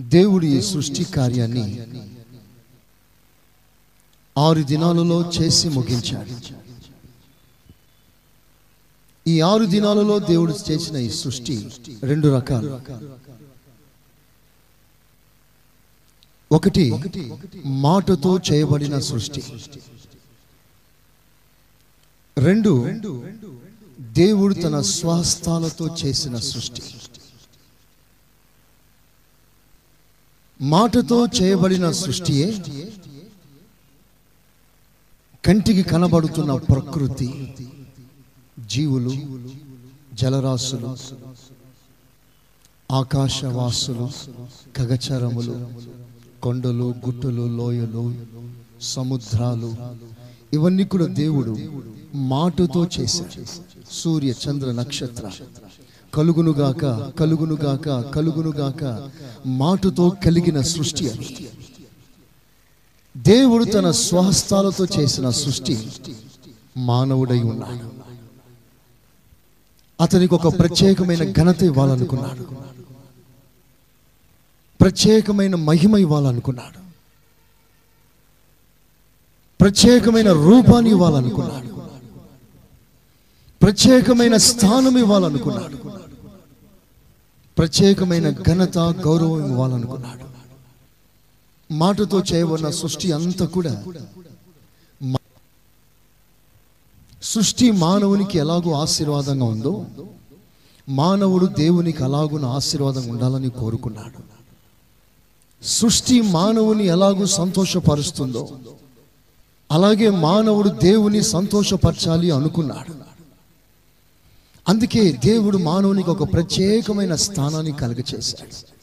దేవుడు ఈ సృష్టి కార్యాన్ని ఆరు దినాలలో చేసి ముగించాడు. ఈ ఆరు దినాలలో దేవుడు చేసిన ఈ సృష్టి రెండు రకాలు. ఒకటి మాటతో చేయబడిన సృష్టి. రెండు దేవుడు తన స్వహస్తాలతో చేసిన సృష్టి. మాటతో చేయబడిన సృష్టియే కంటికి కనబడుతున్న ప్రకృతి జీవులు జలరాశులు ఆకాశవాసులు గగచరములు కొండలు గుట్టలు లోయలు సముద్రాలు ఇవన్నీ కూడా దేవుడు మాటతో చేశాడు. సూర్య చంద్ర నక్షత్ర కలుగునుగాక కలుగునుగాక కలుగునుగాక మాటతో కలిగిన సృష్టి అది. దేవుడు తన స్వహస్తాలతో చేసిన సృష్టి మానవుడై ఉన్నాడు. అతనికి ఒక ప్రత్యేకమైన ఘనత ఇవ్వాలనుకున్నాడు. ప్రత్యేకమైన మహిమ ఇవ్వాలనుకున్నాడు. ప్రత్యేకమైన రూపాన్ని ఇవ్వాలనుకున్నాడు. ప్రత్యేకమైన స్థానం ఇవ్వాలనుకున్నాడు. ప్రత్యేకమైన ఘనత గౌరవం ఇవ్వాలనుకున్నాడు. మాటతో చేయబడిన సృష్టి అంతా కూడా సృష్టి మానవునికి ఎలాగో ఆశీర్వాదంగా ఉందో మానవుడు దేవునికి అలాగున ఆశీర్వాదం ఉండాలని కోరుకున్నాడు. సృష్టి మానవుని ఎలాగూ సంతోషపరుస్తుందో అలాగే మానవుడు దేవుని సంతోషపరచాలి అనుకున్నాడు. అందుకే దేవుడు మానవునికి ఒక ప్రత్యేకమైన స్థానాన్ని కలుగచేశాడు.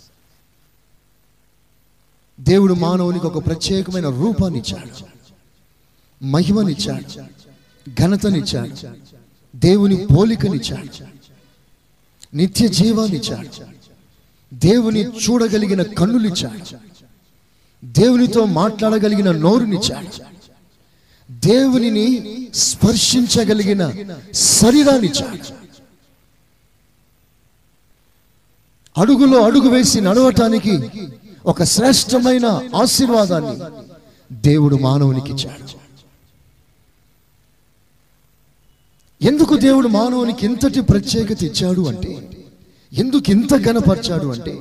దేవుడు మానవునికి ఒక ప్రత్యేకమైన రూపాన్నిచ్చాడు మహిమనిచ్చాడు. ఘనతనిచ్చాడు. దేవుని పోలికనిచ్చాడు. నిత్య జీవాన్నిచ్చాడు. దేవుని చూడగలిగిన కన్నులిచ్చాడు. దేవునితో మాట్లాడగలిగిన నోరునిచ్చాడు. దేవునిని స్పర్శించగలిగిన శరీరాన్నిచ్చాడు. అడుగులో అడుగు వేసి నడవటానికి ఒక శ్రేష్టమైన ఆశీర్వాదాన్ని దేవుడు మానవునికి ఇచ్చాడు. ఎందుకు దేవుడు మానవునికి ఇంతటి ప్రత్యేకత ఇచ్చాడు అంటే ఎందుకు ఇంత గణపరిచాడు అంటే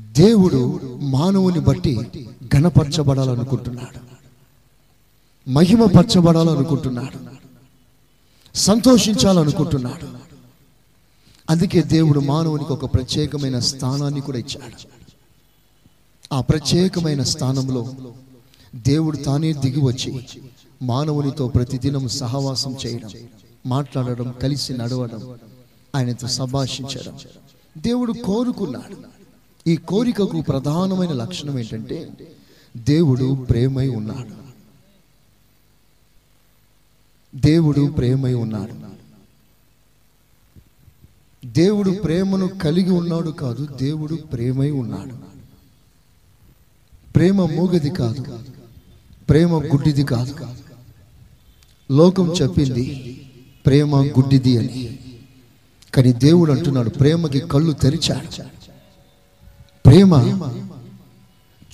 దేవుడు మానవుని బట్టి గణపరచబడాలనుకుంటున్నాడు మహిమపరచబడాలనుకుంటున్నాడు. సంతోషించాలనుకుంటున్నాడు. అందుకే దేవుడు మానవునికి ఒక ప్రత్యేకమైన స్థానాన్ని కూడా ఇచ్చాడు. ఆ ప్రత్యేకమైన స్థానంలో దేవుడు తానే దిగి వచ్చి మానవునితో ప్రతిదినం సహవాసం చేయడం మాట్లాడడం కలిసి నడవడం ఆయనతో సంభాషించడం దేవుడు కోరుకున్నాడు. ఈ కోరికకు ప్రధానమైన లక్షణం ఏంటంటే దేవుడు ప్రేమై ఉన్నాడు. దేవుడు ప్రేమై ఉన్నాడు. దేవుడు ప్రేమను కలిగి ఉన్నాడు కాదు దేవుడు ప్రేమై ఉన్నాడు. ప్రేమ మూగది కాదు ప్రేమ గుడ్డిది కాదు. లోకం చెప్పింది ప్రేమ గుడ్డిది అని. కానీ దేవుడు అంటున్నాడు ప్రేమకి కళ్ళు తెరిచాడు. ప్రేమ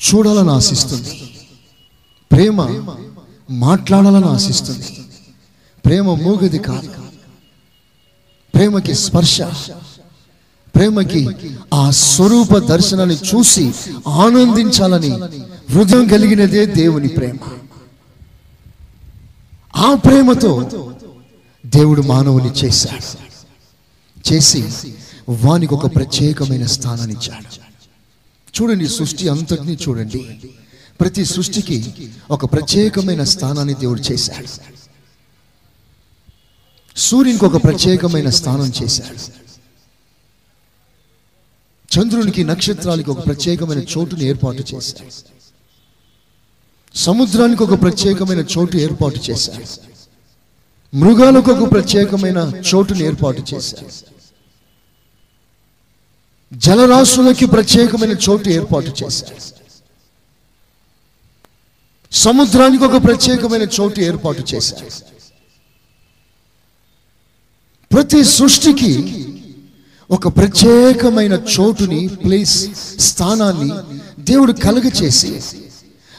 చూడాలని ఆశిస్తుంది. ప్రేమ మాట్లాడాలని ఆశిస్తుంది. ప్రేమ మూగది కాదు. ప్రేమకి స్పర్శ ప్రేమకి ఆ స్వరూప దర్శనాన్ని చూసి ఆనందించాలని హృదయం కలిగినదే దేవుని ప్రేమ. ఆ ప్రేమతో దేవుడు మానవుని చేశాడు. చేసి వానికి ఒక ప్రత్యేకమైన స్థానాన్ని ఇచ్చాడు. చూడండి సృష్టి అంతటినీ చూడండి. ప్రతి సృష్టికి ఒక ప్రత్యేకమైన స్థానాన్ని దేవుడు చేశాడు. సూర్యునికి ఒక ప్రత్యేకమైన స్థానం చేశాడు. చంద్రునికి నక్షత్రాలకి ఒక ప్రత్యేకమైన చోటుని ఏర్పాటు చేశాడు. సముద్రానికి ఒక ప్రత్యేకమైన చోటు ఏర్పాటు చేశాడు. మృగాలకు ఒక ప్రత్యేకమైన చోటుని ఏర్పాటు చేశాడు. జలరాశులకి ప్రత్యేకమైన చోటు ఏర్పాటు చేశాడు. సముద్రానికి ఒక ప్రత్యేకమైన చోటు ఏర్పాటు చేశాడు. ప్రతి సృష్టికి ఒక ప్రత్యేకమైన చోటుని ప్లేస్ స్థానాన్ని దేవుడు కలుగ చేసి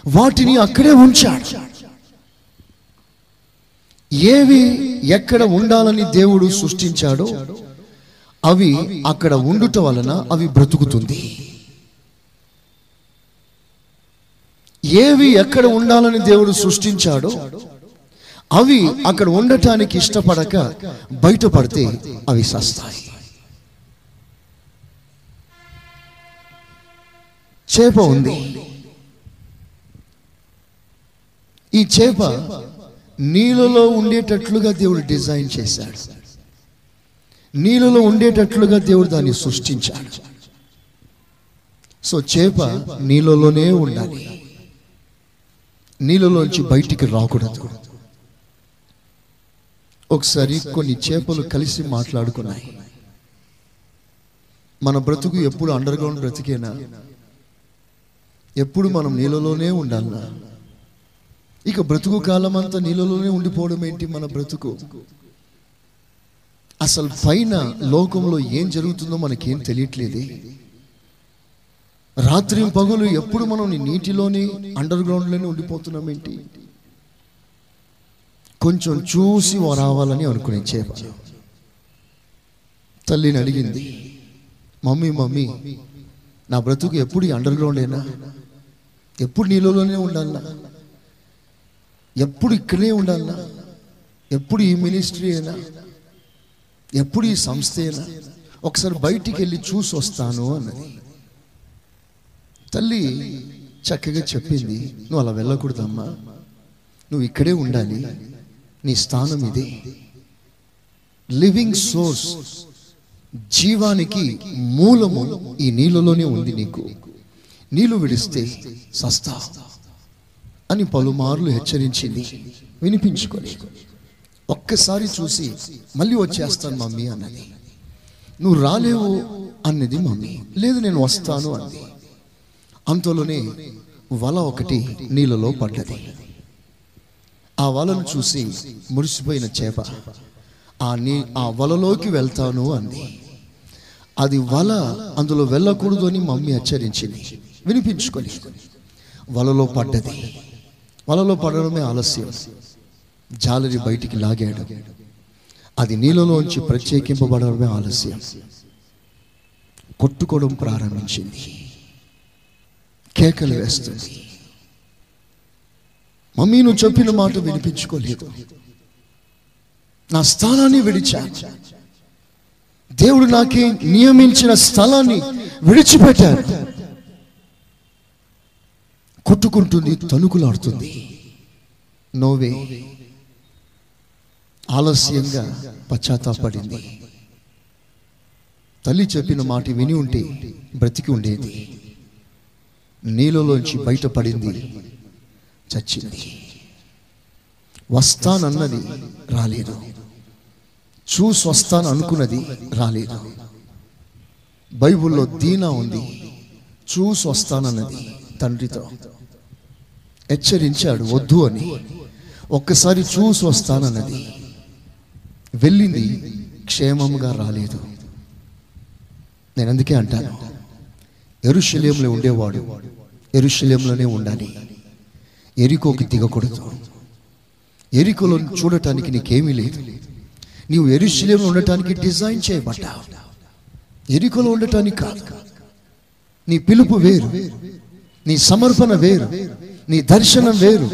వాటిని అక్కడే ఉంచాడు. ఏవి ఎక్కడ ఉండాలని దేవుడు సృష్టించాడో అవి అక్కడ ఉండుట వలన అవి బ్రతుకుతుంది. ఏవి ఎక్కడ ఉండాలని దేవుడు సృష్టించాడో అవి అక్కడ ఉండటానికి ఇష్టపడక బయటపడితే అవి సస్తాయి. చేప ఉంది. ఈ చేప నీళ్ళలో ఉండేటట్లుగా దేవుడు డిజైన్ చేశాడు. నీళ్ళలో ఉండేటట్లుగా దేవుడు దాన్ని సృష్టించాడు. సో చేప నీళ్ళలోనే ఉండాలి. నీళ్ళలోంచి బయటికి రాకూడదు. ఒకసారి కొన్ని చేపలు కలిసి మాట్లాడుకున్నాయి. మన బ్రతుకు ఎప్పుడు అండర్ గ్రౌండ్ బ్రతికేనా? ఎప్పుడు మనం నీళ్ళలోనే ఉండాలనా? ఇక బ్రతుకు కాలం అంతా నీళ్ళలోనే ఉండిపోవడం ఏంటి మన బ్రతుకు? అసలు పైన లోకంలో ఏం జరుగుతుందో మనకేం తెలియట్లేదే. రాత్రి పగులు ఎప్పుడు మనం నీటిలోనే అండర్ గ్రౌండ్లోనే ఉండిపోతున్నాం ఏంటి? కొంచెం చూసి రావాలని అనుకునే చేప. తల్లిని అడిగింది మమ్మీ మమ్మీ నా బ్రతుకు ఎప్పుడు ఈ ఎప్పుడు నీళ్ళలోనే ఉండాలా ఎప్పుడు ఇక్కడే ఉండాలా ఎప్పుడు ఈ మినిస్ట్రీ అయినా ఎప్పుడు ఈ సంస్థ అయినా ఒకసారి బయటికి వెళ్ళి చూసి వస్తాను అన్నది. తల్లి చక్కగా చెప్పింది నువ్వు అలా వెళ్ళకూడదమ్మా. నువ్వు ఇక్కడే ఉండాలి. నీ స్థానం ఇది. లివింగ్ సోర్స్ జీవానికి మూలము ఈ నీళ్ళలోనే ఉంది నీకు. నీళ్ళు విడిస్తే సస్తా అని పలుమార్లు హెచ్చరించింది. వినిపించుకొని ఒక్కసారి చూసి మళ్ళీ వచ్చేస్తాను మమ్మీ అన్నది. నువ్వు రాలేవు అన్నది మమ్మీ. లేదు నేను వస్తాను అంది. అంతలోనే వల ఒకటి నీళ్ళలో పడ్డది. ఆ వలను చూసి మురిసిపోయిన చేప ఆ నీ ఆ వలలోకి వెళ్తాను అంది. అది వల అందులో వెళ్ళకూడదు అని మమ్మీ హెచ్చరించింది. వినిపించుకొని వలలో పడ్డది. వలలో పడడమే ఆలస్యం. జాలరి బయటికి లాగాడు. అది నీళ్ళలోంచి ప్రత్యేకింపబడడమే ఆలస్యం. కొట్టుకోవడం ప్రారంభించింది. కేకలు వేస్తుంది. మమ్మీ నువ్వు చెప్పిన మాట వినిపించుకోలేదు. నా స్థానాన్ని విడిచా దేవుడు నాకే నియమించిన స్థలాన్ని విడిచిపెట్టాడు. కొట్టుకుంటుంది తణుకులాడుతుంది. నోవే ఆలస్యంగా పశ్చాత్తాపడింది. తల్లి చెప్పిన మాట విని ఉంటే బ్రతికి ఉండేది. నీళ్ళలోంచి బయటపడింది. చచ్చింది. వస్తానన్నది రాలేదు. చూసి వస్తాను అనుకున్నది రాలేదు. బైబుల్లో దీనా ఉంది. చూసి వస్తానన్నది తండ్రితో. హెచ్చరించాడు వద్దు అని. ఒక్కసారి చూసి వస్తానన్నది. వెళ్ళింది క్షేమంగా రాలేదు. నేను అందుకే అంటాను. ఎరుశల్యంలో ఉండేవాడు. ఎరుశల్యంలోనే ఉండాలి. ఎరికోకి దిగకూడదు. ఎరికలో చూడటానికి నీకేమీ లేదు. నీవు ఎరుశల్యంలో ఉండటానికి డిజైన్ చేయబడ్డావు. ఎరికోలో ఉండటానికి కాదు. నీ పిలుపు వేరు. నీ సమర్పణ వేరు. నీ దర్శనం వేరు.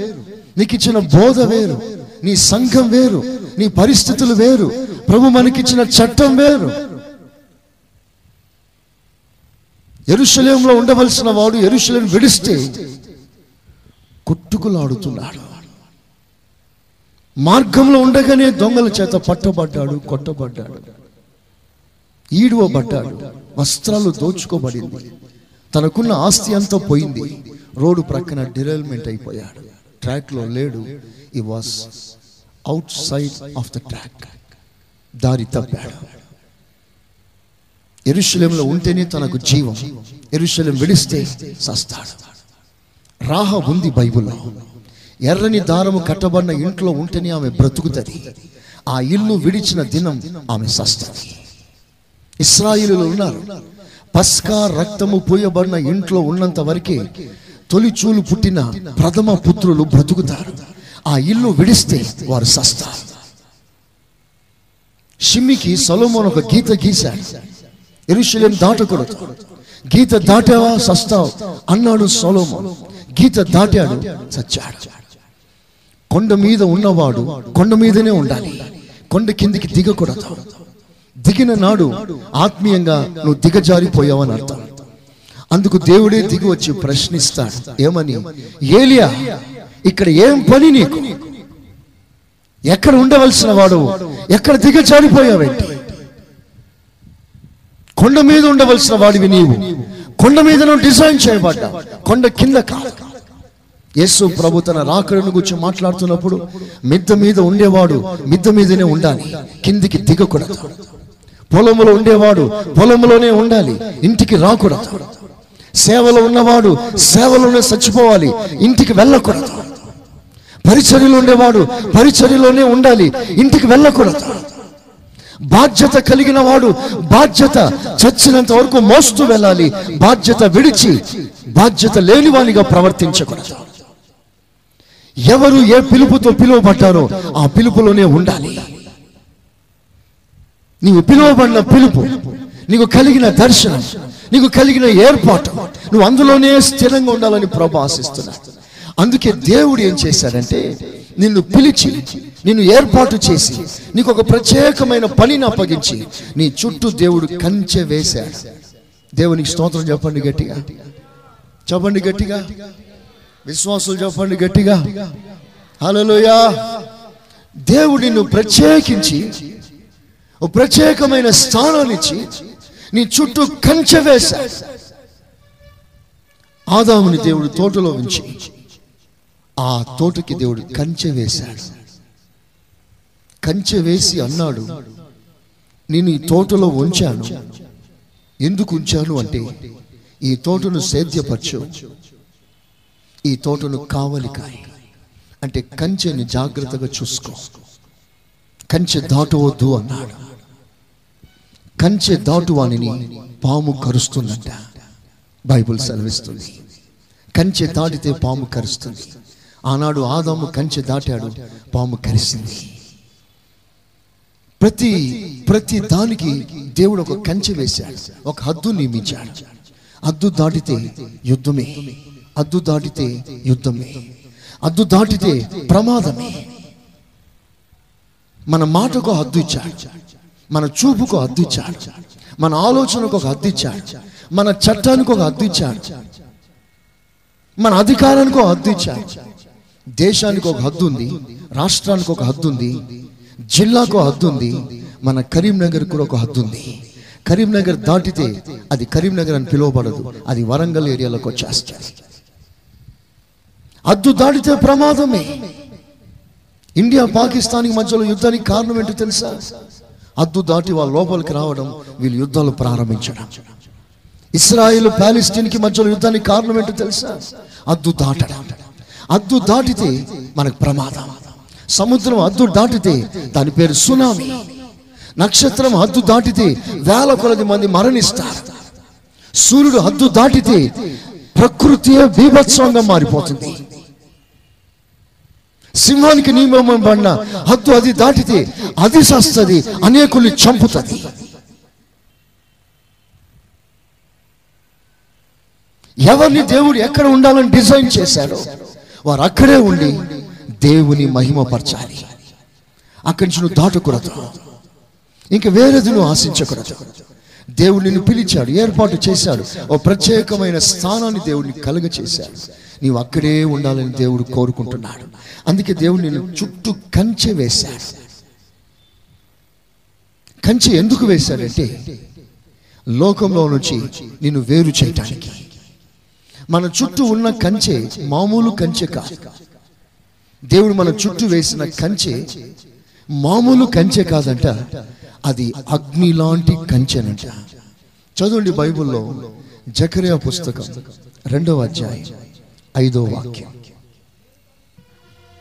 నీకు ఇచ్చిన బోధ వేరు. నీ సంఘం వేరు. నీ పరిస్థితులు వేరు. ప్రభు మనకిచ్చిన చట్టం వేరు. ఎరుశలేంలో ఉండవలసిన వాడు ఎరుశలేం విడిస్తే కొట్టుకులాడుతున్నాడు. మార్గంలో ఉండగానే దొంగల చేత పట్టబడ్డాడు కొట్టబడ్డాడు. ఈడువబడ్డాడు వస్త్రాలు దోచుకోబడింది. తనకున్న ఆస్తి అంతా పోయింది. రోడ్డు ప్రక్కన డిరైల్మెంట్ అయిపోయాడు. ట్రాక్లో లేడు. He was outside of the track దారి తప్పాడు. ఎరుశలంలో ఉంటేనే తనకు జీవం. ఎరుశలం విడిస్తే సస్తాడు. రాహ ఉంది బైబుల్లో. ఎర్రని దారము కట్టబడిన ఇంట్లో ఉంటేనే ఆమె బ్రతుకుతుంది. ఆ ఇల్లు విడిచిన దినం ఆమె సస్తుంది. ఇస్రాయిలు ఉన్నారు. పస్కా రక్తము పోయబడిన ఇంట్లో ఉన్నంత వరకే తొలిచూలు పుట్టిన ప్రథమ పుత్రులు బ్రతుకుతారు. ఆ ఇల్లు విడిస్తే వారు సస్తారు. షిమ్మికి సొలొమోన్ ఒక గీత గీశాడు. ఎరుషలేం దాటకూడదు. గీత దాటావా సస్తావు? అన్నాడు సొలోమోన్. గీత దాటాడు చచ్చాడు. కొండ మీద ఉన్నవాడు కొండ మీదనే ఉండాలి. కొండ కిందికి దిగకూడదు. దిగిన నాడు ఆత్మీయంగా నువ్వు దిగజారిపోయావని అర్థం. అందుకు దేవుడే దిగి వచ్చి ప్రశ్నిస్తాడు ఏమని? ఏలియా ఇక్కడ ఏం పని నీకు? ఎక్కడ ఉండవలసిన వాడు? ఎక్కడ దిగజారిపోయావేంటి? కొండ మీద ఉండవలసిన వాడివి నీవు. కొండ మీద నువ్వు డిజైన్ చేయబడ్డా కొండ కింద కాదు. యేసు ప్రభు తన రాకడను గురించి మాట్లాడుతున్నప్పుడు మిద్ద మీద ఉండేవాడు మిద్ద మీదనే ఉండాలి కిందికి దిగకూడదు. పొలంలో ఉండేవాడు పొలంలోనే ఉండాలి ఇంటికి రాకూడదు. సేవలో ఉన్నవాడు సేవలోనే చచ్చిపోవాలి ఇంటికి వెళ్ళకూడదు. పరిచర్యలో ఉండేవాడు పరిచర్యలోనే ఉండాలి ఇంటికి వెళ్ళకూడదు. బాధ్యత కలిగిన వాడు బాధ్యత చచ్చినంత వరకు మోస్తూ వెళ్ళాలి బాధ్యత విడిచి బాధ్యత లేనివానిగా ప్రవర్తించకూడదు. ఎవరు ఏ పిలుపుతో పిలువబడ్డారో ఆ పిలుపులోనే ఉండాలి. నీవు పిలువబడిన పిలుపు నీకు కలిగిన దర్శనం నీకు కలిగిన ఏర్పాటు నువ్వు అందులోనే స్థిరంగా ఉండాలని ప్రభు ఆశిస్తున్నా. అందుకే దేవుడు ఏం చేశాడంటే నిన్ను పిలిచి నిన్ను ఏర్పాటు చేసి నీకు ఒక ప్రత్యేకమైన పనిని అప్పగించి నీ చుట్టూ దేవుడు కంచె వేశాడు. దేవునికి స్తోత్రం చెప్పండి గట్టిగా. చెప్పండి గట్టిగా. విశ్వాసులు చెప్పండి గట్టిగా. హలోయా దేవుడు నిన్ను ప్రత్యేకించి ఓ ప్రత్యేకమైన స్థానాన్ని ఇచ్చి నీ చుట్టూ కంచె వేశా ఆదాముని దేవుడు తోటలో ఉంచి ఆ తోటకి దేవుడు కంచె వేశాడు. కంచె వేసి అన్నాడు నేను ఈ తోటలో ఉంచాను. ఎందుకు ఉంచాను అంటే ఈ తోటను సేద్యపరచు. ఈ తోటను కావలి కాయి అంటే కంచెని జాగ్రత్తగా చూసుకో. కంచె దాటవద్దు అన్నాడు. కంచె దాటువానిని పాము కరుస్తుందంట. బైబుల్ సెలవిస్తుంది. కంచె దాటితే పాము కరుస్తుంది. ఆనాడు ఆదాము కంచె దాటాడు పాము కరిసింది. ప్రతి ప్రతి దానికి దేవుడు ఒక కంచె వేశాడు ఒక హద్దు నియమించాడు. హద్దు దాటితే యుద్ధమే. అద్దు దాటితే యుద్ధమే. అద్దు దాటితే ప్రమాదమే. మన మాటకు హద్దు ఇచ్చాడు. మన చూపుకు హద్దు ఇచ్చాడు. మన ఆలోచనకు ఒక హద్దు ఇచ్చాడు. మన చట్టానికి ఒక హద్దు ఇచ్చాడు. మన అధికారానికి ఒక హద్దు ఇచ్చాడు. దేశానికి ఒక హద్దు ఉంది. రాష్ట్రానికి ఒక హద్దు ఉంది. జిల్లాకు ఒక హద్దు ఉంది. మన కరీంనగర్ కూడా ఒక హద్దు ఉంది. కరీంనగర్ దాటితే అది కరీంనగర్ అని పిలువబడదు. అది వరంగల్ ఏరియాలోకి వచ్చేస్తారు అద్దు దాటితే ప్రమాదమే. ఇండియా పాకిస్తాన్కి మధ్యలో యుద్ధానికి కారణం ఏంటో తెలుసా? అద్దు దాటి వాళ్ళ లోపలికి రావడం వీళ్ళు యుద్ధాలు ప్రారంభించడం. ఇస్రాయిల్ ప్యాలెస్టీన్కి మధ్యలో యుద్ధానికి కారణం ఏంటో తెలుసా? అద్దు దాటడం అద్దు దాటితే మనకు ప్రమాదం. సముద్రం అద్దు దాటితే దాని పేరు సునామీ. నక్షత్రం హద్దు దాటితే వేల కొలది మంది మరణిస్తారు. సూర్యుడు హద్దు దాటితే ప్రకృతియే బీభత్సంగా మారిపోతుంది. సింహానికి నియమబడిన హద్దు అది దాటితే అది సస్తుంది అనేకుల్ని చంపుతుంది. ఎవరిని దేవుడు ఎక్కడ ఉండాలని డిజైన్ చేశాడో వారు అక్కడే ఉండి దేవుని మహిమపరచాలి. అక్కడి నుంచి నువ్వు దాటకూడదు. ఇంక వేరేది నువ్వు ఆశించకూడదు. దేవుడు నిన్ను పిలిచాడు ఏర్పాటు చేశాడు ఓ ప్రత్యేకమైన స్థానాన్ని దేవుడిని కలుగ చేశాడు నీవు అక్కడే ఉండాలని దేవుడు కోరుకుంటున్నాడు. అందుకే దేవుడు నేను చుట్టూ కంచె వేశాడు. కంచె ఎందుకు వేశాడంటే లోకంలో నుంచి నిన్ను వేరు చేయటానికి. మన చుట్టూ ఉన్న కంచె మామూలు కంచె కాదు. దేవుడు మన చుట్టూ వేసిన కంచె మామూలు కంచె కాదంట అది అగ్ని లాంటి కంచెనంట. చదవండి బైబిల్లో జకరియా పుస్తకం రెండవ అధ్యాయం. ఐదో వాక్యం.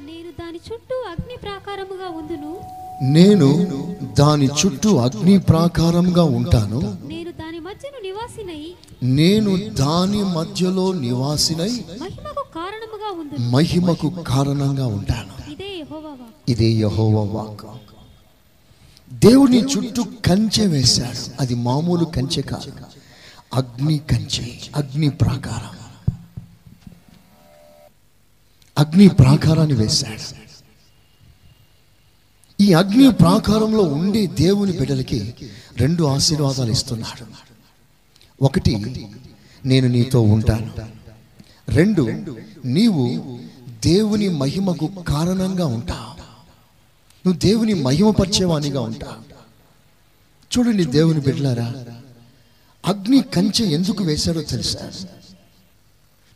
నేను దాని చుట్టూ అగ్ని ప్రాకారముగా ఉందును నేను దాని చుట్టూ అగ్ని ప్రాకారంగా ఉంటాను. నేను దాని మధ్యను నివాసినై. నేను దాని మధ్యలో నివాసినై మహిమకు కారణముగా ఉంది మహిమకు కారణంగా ఉంటాను. ఇదే యెహోవా వాక్కు. ఇదే యహోవ వాక్ దేవుని చుట్టూ కంచె వేశాడు. అది మామూలు కంచె కాదు. అగ్ని కంచె అగ్ని ప్రాకారం. అగ్ని ప్రాకారాన్ని వేశాడు. ఈ అగ్ని ప్రాకారంలో ఉండే దేవుని బిడ్డలకి రెండు ఆశీర్వాదాలు ఇస్తున్నాడు. ఒకటి నేను నీతో ఉంటాను. రెండు నీవు దేవుని మహిమకు కారణంగా ఉంటావు. నువ్వు దేవుని మహిమపరిచేవాణిగా ఉంటావు. చూడండి దేవుని బిడ్డలారా అగ్ని కంచె ఎందుకు వేశాడో తెలుసా?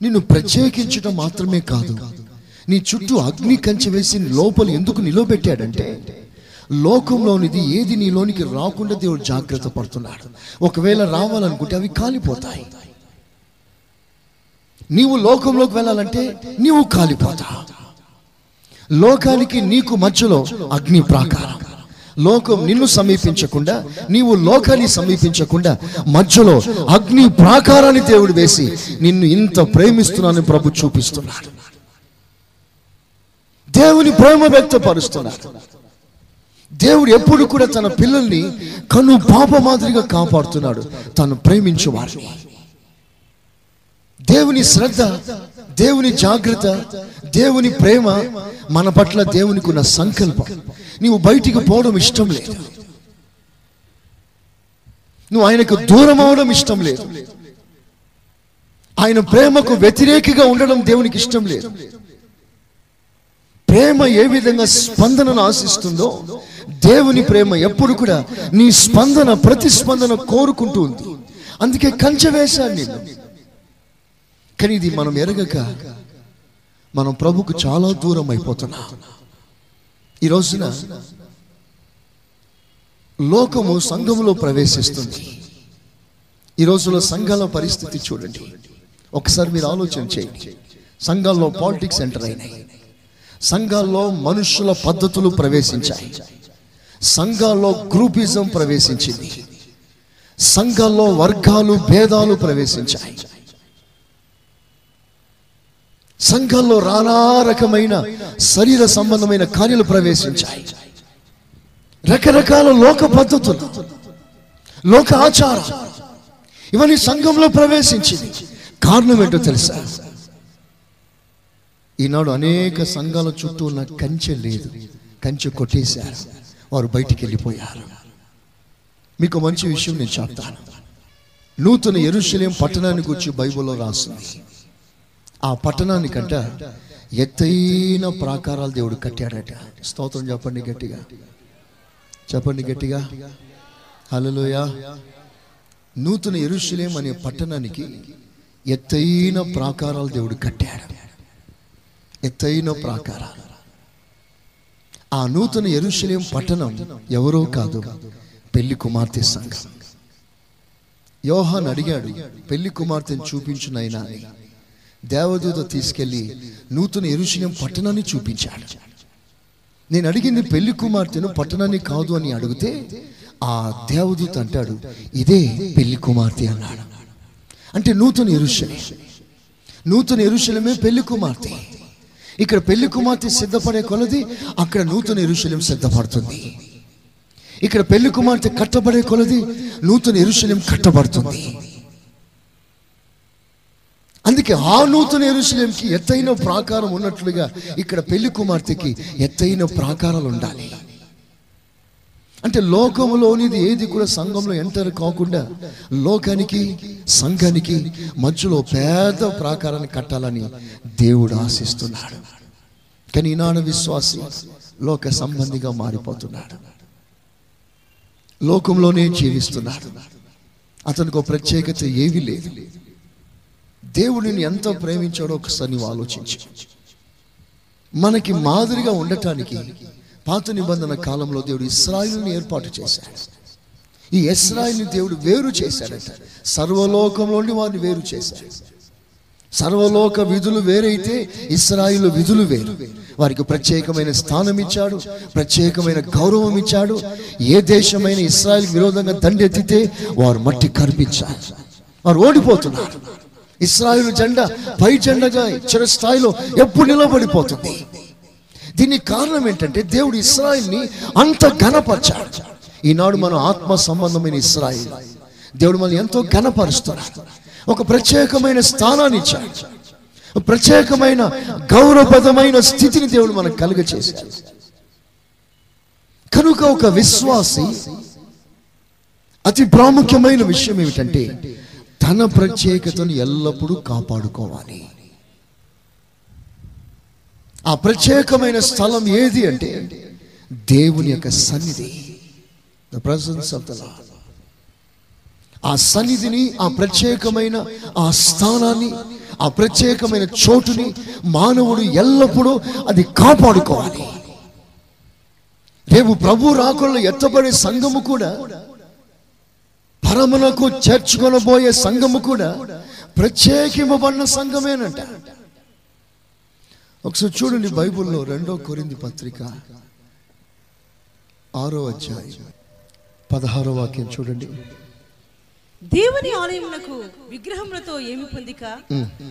నిన్ను ప్రత్యేకించడం మాత్రమే కాదు నీ చుట్టూ అగ్ని కంచె వేసి లోపల ఎందుకు నిలబెట్టాడంటే లోకంలోనిది ఏది నీలోనికి రాకుండా దేవుడు జాగ్రత్త పడుతున్నాడు. ఒకవేళ రావాలనుకుంటే అవి కాలిపోతాయి. నీవు లోకంలోకి వెళ్ళాలంటే నీవు కాలిపోతావు. లోకానికి నీకు మధ్యలో అగ్ని ప్రాకారం. లోకం నిన్ను సమీపించకుండా నీవు లోకాన్ని సమీపించకుండా మధ్యలో అగ్ని ప్రాకారాన్ని దేవుడు వేసి నిన్ను ఇంత ప్రేమిస్తున్నానని ప్రభు చూపిస్తున్నాడు. దేవుని ప్రేమ వ్యక్తపరుస్తున్నారు. దేవుడు ఎప్పుడు కూడా తన పిల్లల్ని కను పాప మాదిరిగా కాపాడుతున్నాడు. తను ప్రేమించు వారిని దేవుని శ్రద్ధ దేవుని జాగ్రత్త దేవుని ప్రేమ మన పట్ల దేవునికి ఉన్న సంకల్పం. నీవు బయటికి పోవడం ఇష్టం లేదు. నువ్వు ఆయనకు దూరం అవడం ఇష్టం లేదు. ఆయన ప్రేమకు వ్యతిరేకిగా ఉండడం దేవునికి ఇష్టం లేదు. ప్రేమ ఏ విధంగా స్పందనను ఆశిస్తుందో దేవుని ప్రేమ ఎప్పుడు కూడా నీ స్పందన ప్రతిస్పందన కోరుకుంటూ ఉంది. అందుకే కంచె వేశాను నేను. కానీ ఇది మనం ఎరగక మనం ప్రభుకు చాలా దూరం అయిపోతున్నాం. ఈ రోజున లోకము సంఘములో ప్రవేశిస్తుంది. ఈ రోజులో సంఘాల పరిస్థితి చూడండి. ఒకసారి మీరు ఆలోచన చేయండి. సంఘాల్లో పాలిటిక్స్ ఎంటర్ అయినాయి. సంఘాల్లో మనుషుల పద్ధతులు ప్రవేశించాయి. సంఘాల్లో గ్రూపిజం ప్రవేశించింది. సంఘాల్లో వర్గాలు భేదాలు ప్రవేశించాయి. సంఘంలో నానా రకమైన శరీర సంబంధమైన కార్యాలు ప్రవేశించాయి. రకరకాల లోక పద్ధతులు లోక ఆచారం ఇవన్నీ సంఘంలో ప్రవేశించింది. కారణం ఏంటో తెలుసా? ఈనాడు అనేక సంఘాల చుట్టూ ఉన్న కంచె లేదు. కంచె కొట్టేశారు. వారు బయటికి వెళ్ళిపోయారు. మీకు మంచి విషయం నేను చెప్తాను. నూతన ఎరుషలేం పట్టణానికి వచ్చి బైబిల్లో రాస్తుంది ఆ పట్టణానికంట ఎత్తైన ప్రాకారాలు దేవుడు కట్టాడట. స్తోత్రం చెప్పండి గట్టిగా. చెప్పండి గట్టిగా. హలోయ నూతన ఎరుషలేం అనే పట్టణానికి ఎత్తైన ప్రాకారాలు దేవుడు కట్టాడు. ఎత్తైన ప్రాకారాలు. ఆ నూతన ఎరుషలేం పట్టణం ఎవరో కాదు పెళ్ళి కుమార్తె సంఘం. యోహాన్ అడిగాడు పెళ్ళి కుమార్తెను చూపించు నైనా దేవదూత తీసుకెళ్ళి నూతన ఎరుషలేం పట్టణాన్ని చూపించాడు. నేను అడిగింది పెళ్ళి కుమార్తెను పట్టణాన్ని కాదు అని అడిగితే ఆ దేవదూత అంటాడు ఇదే పెళ్ళి కుమార్తె అన్నాడు. అంటే నూతన ఎరుశలం నూతన ఎరుశలమే పెళ్ళి కుమార్తె. ఇక్కడ పెళ్ళి కుమార్తె సిద్ధపడే కొలది అక్కడ నూతన ఇరుషులం సిద్ధపడుతుంది. ఇక్కడ పెళ్ళి కుమార్తె కట్టబడే కొలది నూతన ఇరుషులం కట్టబడుతుంది. అందుకే ఆ నూతన ఎరుశలేంకి ఎత్తైన ప్రాకారం ఉన్నట్లుగా ఇక్కడ పెళ్ళి కుమార్తెకి ఎత్తైన ప్రాకారాలు ఉండాలి. అంటే లోకంలోనిది ఏది కూడా సంఘంలో ఎంటర్ కాకుండా లోకానికి సంఘానికి మధ్యలో పెద్ద ప్రాకారాన్ని కట్టాలని దేవుడు ఆశిస్తున్నాడు. కానీ ఈనాడు విశ్వాసి లోక సంబంధిగా మారిపోతున్నాడు. లోకంలోనే జీవిస్తున్నాడు. అతనికి ఒక ప్రత్యేకత ఏమీ లేదు. దేవుడిని ఎంత ప్రేమించాడో ఒకసారి నువ్వు ఆలోచించు. మనకి మాదిరిగా ఉండటానికి పాత నిబంధన కాలంలో దేవుడు ఇస్రాయిల్ని ఏర్పాటు చేశాడు. ఈ ఇస్రాయిల్ని దేవుడు వేరు చేశాడట. సర్వలోకంలోని వారిని వేరు చేశాడు. సర్వలోక విధులు వేరైతే ఇస్రాయిల్ విధులు వేరు. వారికి ప్రత్యేకమైన స్థానం ఇచ్చాడు ప్రత్యేకమైన గౌరవం ఇచ్చాడు. ఏ దేశమైన ఇస్రాయిల్ విరోధంగా దండెత్తితే వారు మట్టి కనిపించారు వారు ఓడిపోతున్నారు. ఇస్రాయిల్ జెండా పై జెండగా చిరస్థాయిలో ఎప్పుడు నిలబడిపోతుంది? దీనికి కారణం ఏంటంటే దేవుడు ఇస్రాయిల్ని అంత ఘనపరిచాడు. ఈనాడు మనం ఆత్మ సంబంధమైన ఇస్రాయిల్. దేవుడు మనల్ని ఎంతో ఘనపరుస్తున్నాడు. ఒక ప్రత్యేకమైన స్థానాన్ని ఇచ్చాడు. ప్రత్యేకమైన గౌరవపదమైన స్థితిని దేవుడు మనకు కలుగచేశాడు కనుక ఒక విశ్వాసి అతి ప్రాముఖ్యమైన విషయం ఏమిటంటే తన ప్రత్యేకతను ఎల్లప్పుడూ కాపాడుకోవాలి. ఆ ప్రత్యేకమైన స్థలం ఏది అంటే దేవుని యొక్క సన్నిధి. The presence of the Lord ఆ సన్నిధిని ఆ ప్రత్యేకమైన ఆ స్థానాన్ని ఆ ప్రత్యేకమైన చోటుని మానవుడు ఎల్లప్పుడూ అది కాపాడుకోవాలి. రేపు ప్రభు రాకుండా ఎత్తబడే సంఘము కూడా పరమునకు చేర్చుకొనబోయే సంఘము కూడా ప్రత్యేకింపబడిన సంఘమేనంట. ఒకసారి చూడండి బైబిల్లో రెండో కొరింది పత్రిక. ఆరో అధ్యాయం. పదహారో వాక్యం చూడండి. దేవుని ఆలయమునకు విగ్రహములతో ఏమి పొందిక?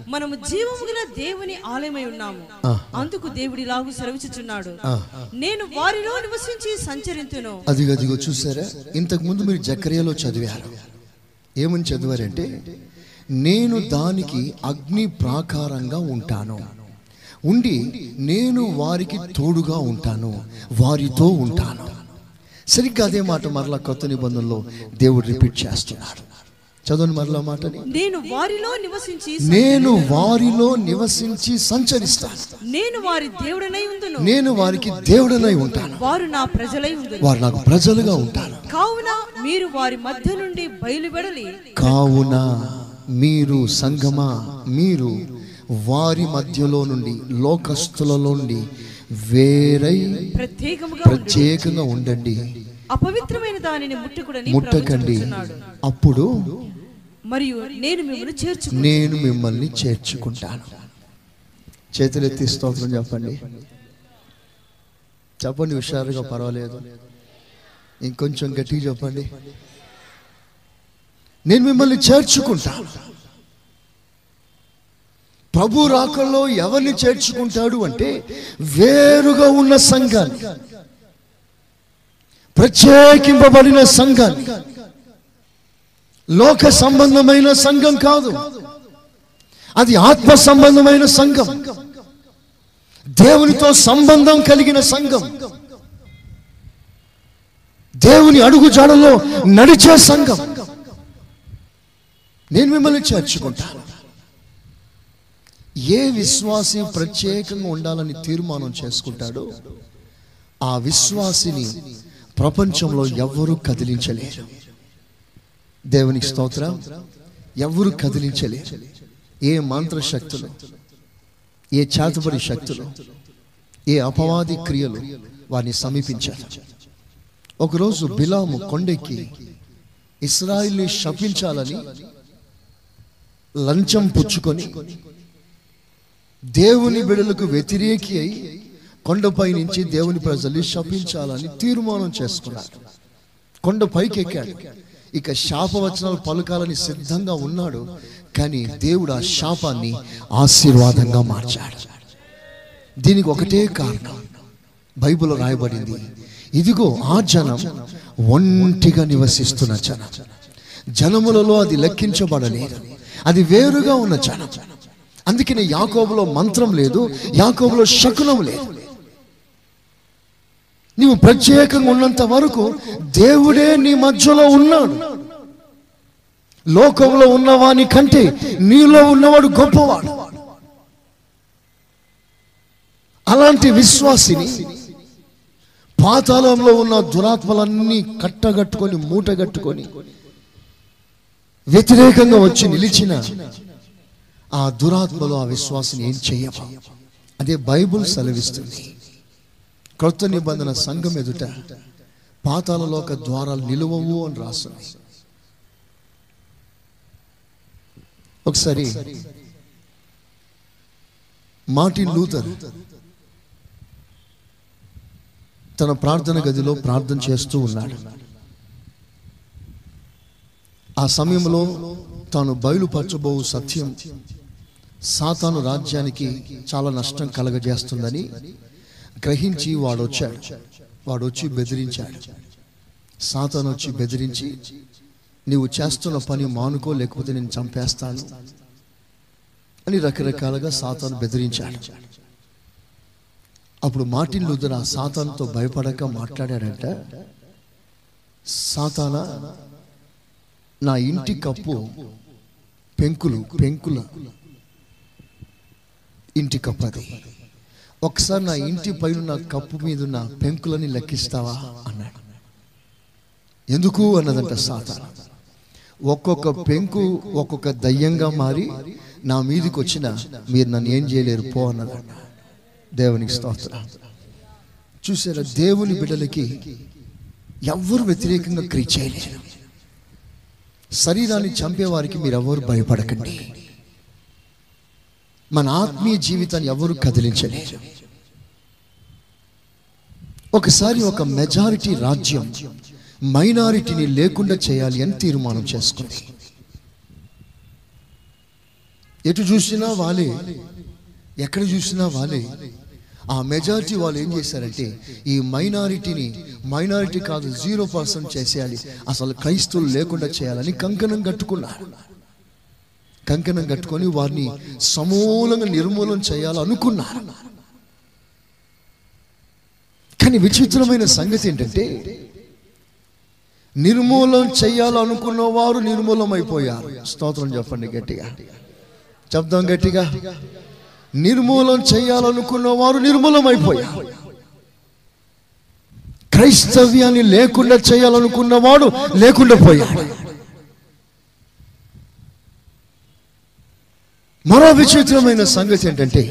మనము జీవము గల దేవుని ఆలయమై ఉన్నాము. అందుకు దేవుడి లాగు సెలవిచుచున్నాడు. నేను వారిలో నివసించి సంచరింతును. అది అదిగో చూసారా? ఇంతకు ముందు మీరు జకర్యాలో చదివారు. ఏమని చదివారంటే నేను దానికి అగ్ని ప్రాకారంగా ఉంటాను. ఉండి నేను వారికి తోడుగా ఉంటాను వారితో ఉంటాను. సరిగ్గా అదే మాట మరలా కొత్త నిబంధనలో దేవుడు రిపీట్ చేస్తున్నాడు. చదవండి మరలా మాటని. నేను వారిలో నివసించి నేను వారిలో నివసించి సంచరిస్తాను. నేను వారి దేవుడనై ఉందును నేను వారికి దేవుడనై ఉంటాను. వారు నా ప్రజలై ఉందును వారు నాకు ప్రజలుగా ఉంటాను కావున మీరు వారి మధ్య నుండి బయలువెడలి. కావున మీరు సంగమా మీరు వారి మధ్యలో నుండి లోకస్తులలో నుండి వేరై ప్రత్యేకంగా ఉండండి. అపవిత్రమైన దానిని ముట్టుకుడని ముట్టకండి. అప్పుడు మరియు నేను మిమ్మల్ని చేర్చు నేను మిమ్మల్ని చేర్చుకుంటాను. చేతులెత్తి స్తోత్రం చెప్పండి. చెప్పండి హుషారుగా పర్వాలేదు. ఇంకొంచెం గట్టిగా చెప్పండి. నేను మిమ్మల్ని చేర్చుకుంటాను. ప్రభు రాకల్లో ఎవరిని చేర్చుకుంటాడు అంటే వేరుగా ఉన్న సంఘాన్ని ప్రత్యేకింపబడిన సంఘం లోక సంబంధమైన సంఘం కాదు. అది ఆత్మ సంబంధమైన సంఘం. దేవునితో సంబంధం కలిగిన సంఘం. దేవుని అడుగు జాడలో నడిచే సంఘం. నేను మిమ్మల్ని చేర్చుకుంటాను. ఏ విశ్వాసి ప్రత్యేకంగా ఉండాలని తీర్మానం చేసుకుంటాడో ఆ విశ్వాసిని ప్రపంచంలో ఎవ్వరూ కదిలించలేరు. దేవునికి స్తోత్రం. ఎవ్వరూ కదిలించలేరు. ఏ మంత్ర శక్తులు ఏ చేతబడి శక్తులు ఏ అపవాది క్రియలు వారిని సమీపించారు. ఒకరోజు బిలాము కొండెక్కి ఇస్రాయిల్ని శపించాలని లంచం పుచ్చుకొని దేవుని బిడలకు వ్యతిరేకి అయి కొండపై నుంచి దేవుని ప్రజల్ని శపించాలని తీర్మానం చేసుకున్నారు. కొండ పైకి ఎక్కాడు ఇక శాపవచనాలు పలుకాలని సిద్ధంగా ఉన్నాడు. కానీ దేవుడు ఆ శాపాన్ని ఆశీర్వాదంగా మార్చాడు. దీనికి ఒకటే కారణం. బైబిల్ రాయబడింది ఇదిగో ఆ జనం ఒంటిగా నివసిస్తున్న జనం. జనములలో అది లెక్కించబడలేదు. అది వేరుగా ఉన్న జనం. అందుకనే యాకోబులో మంత్రం లేదు యాకోబులో శకునం లేదు. నీవు ప్రత్యేకంగా ఉన్నంత వరకు దేవుడే నీ మధ్యలో ఉన్నాడు. లోకంలో ఉన్నవాని కంటే నీలో ఉన్నవాడు గొప్పవాడు. అలాంటి విశ్వాసిని పాతాళంలో ఉన్న దురాత్మలన్నీ కట్టగట్టుకొని మూటగట్టుకొని వ్యతిరేకంగా వచ్చి నిలిచిన ఆ దురాత్మలో ఆ విశ్వాసం ఏం చెయ్యవు అదే బైబుల్ సెలవిస్తుంది. క్రొత్త నిబంధన సంఘం ఎదుట పాతాలలోక ద్వారాలు నిలువవు అని రాస్తుంది ఒకసారి మార్టిన్ లూథర్ తన ప్రార్థన గదిలో ప్రార్థన చేస్తూ ఉన్నాడు. ఆ సమయంలో తాను బయలుపరచబో సత్యం సాతాను రాజ్యానికి చాలా నష్టం కలగజేస్తుందని గ్రహించి వాడు వచ్చాడు వాడు వచ్చి బెదిరించాడు. సాతాను వచ్చి బెదిరించి నీవు చేస్తున్న పని మానుకో లేకపోతే నేను చంపేస్తాను అని రకరకాలుగా సాతాను బెదిరించాడు. అప్పుడు మార్టిన్ లూథర్ ఆ సాతానుతో భయపడక మాట్లాడాడంట సాతాన నా ఇంటి కప్పు పెంకులు పెంకుల ఇంటి కప్పది. ఒకసారి నా ఇంటి పైన నా కప్పు మీద ఉన్న పెంకులని లెక్కిస్తావా? అన్నాడు. ఎందుకు? అన్నదంట సాతాన. ఒక్కొక్క పెంకు ఒక్కొక్క దయ్యంగా మారి నా మీదకి వచ్చిన మీరు నన్ను ఏం చేయలేరు పో అన్నదంట. దేవునికి స్తోత్ర. చూసారా దేవుని బిడ్డలకి ఎవ్వరు వ్యతిరేకంగా క్రియ చేయలేరు. శరీరాన్ని చంపేవారికి మీరు ఎవరు భయపడకండి. మన ఆత్మీయ జీవితాన్ని ఎవరు కదిలించలేరు ఒకసారి ఒక మెజారిటీ రాజ్యం మైనారిటీని లేకుండా చేయాలి అని తీర్మానం చేసుకుంది. ఎటు చూసినా వాళ్ళే ఎక్కడ చూసినా వాళ్ళే. ఆ మెజారిటీ వాళ్ళు ఏం చేశారంటే ఈ మైనారిటీని మైనారిటీ కాదు జీరో పర్సెంట్ చేసేయాలి. అసలు క్రైస్తవులు లేకుండా చేయాలని కంకణం కట్టుకున్నారు. కంకణం కట్టుకొని వారిని సమూలంగా నిర్మూలన చేయాలనుకున్నారు. కానీ విచిత్రమైన సంగతి ఏంటంటే నిర్మూలన చేయాలనుకున్న వారు నిర్మూలం అయిపోయారు స్తోత్రం చెప్పండి గట్టిగా. చెప్దాం గట్టిగా. నిర్మూలన చేయాలనుకున్న వారు నిర్మూలం అయిపోయారు క్రైస్తవ్యాన్ని లేకుండా చేయాలనుకున్నవాడు లేకుండా పోయాడు. మరో విచిత్రమైన సంగతి ఏంటంటే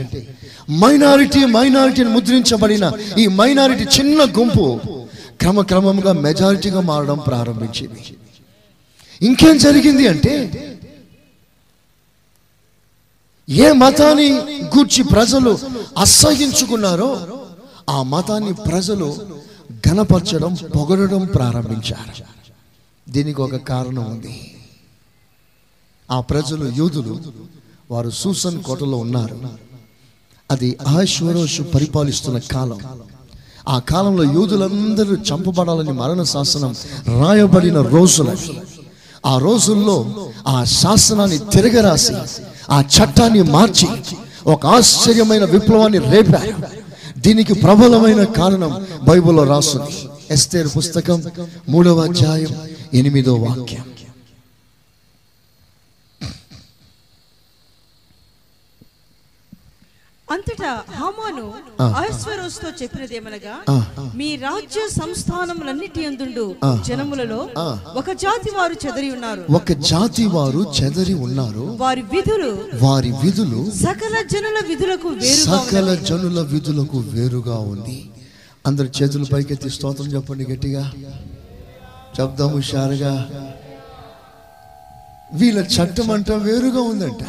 మైనారిటీ మైనారిటీని ముద్రించబడిన ఈ మైనారిటీ చిన్న గుంపు క్రమక్రమంగా మెజారిటీగా మారడం ప్రారంభించింది. ఇంకేం జరిగింది అంటే ఏ మతాన్ని గూర్చి ప్రజలు అసహించుకున్నారో ఆ మతాన్ని ప్రజలు ఘనపరచడం పొగడడం ప్రారంభించారు. దీనికి ఒక కారణం ఉంది. ఆ ప్రజలు యూదులు. వారు సూసన్ కోటలో ఉన్నారు. అది ఆశ్వరోషు పరిపాలిస్తున్న కాలం. ఆ కాలంలో యూదులందరూ చంపబడాలని మరణ శాసనం రాయబడిన రోజుల. ఆ రోజుల్లో ఆ శాసనాన్ని తిరగరాసి ఆ చట్టాన్ని మార్చి ఒక ఆశ్చర్యమైన విప్లవాన్ని రేపారు. దీనికి ప్రబలమైన కారణం బైబిల్లో రాస్తుంది ఎస్తేర్ పుస్తకం మూడవ అధ్యాయం ఎనిమిదో వాక్యం. అంతటా హామాను అహస్వరోస్తో చెప్పినదేమనగా ఆ. మీ రాజ్య సంస్థానములన్నిటి అందుండు జనములలో ఒక జాతి వారు చెదరి ఉన్నారు. ఒక జాతి వారు చెదరి ఉన్నారు. వారి విధులు వారి విధులు సకల జనుల విధులకు వేరుగా సకల జనుల విధులకు వేరుగా ఉంది. అందరు చేతులు పైకెత్తి స్తోత్రం చెప్పండి గట్టిగా. చెప్దాం హుషారుగా వీళ్ళ చట్టం అంట వేరుగా ఉందంట.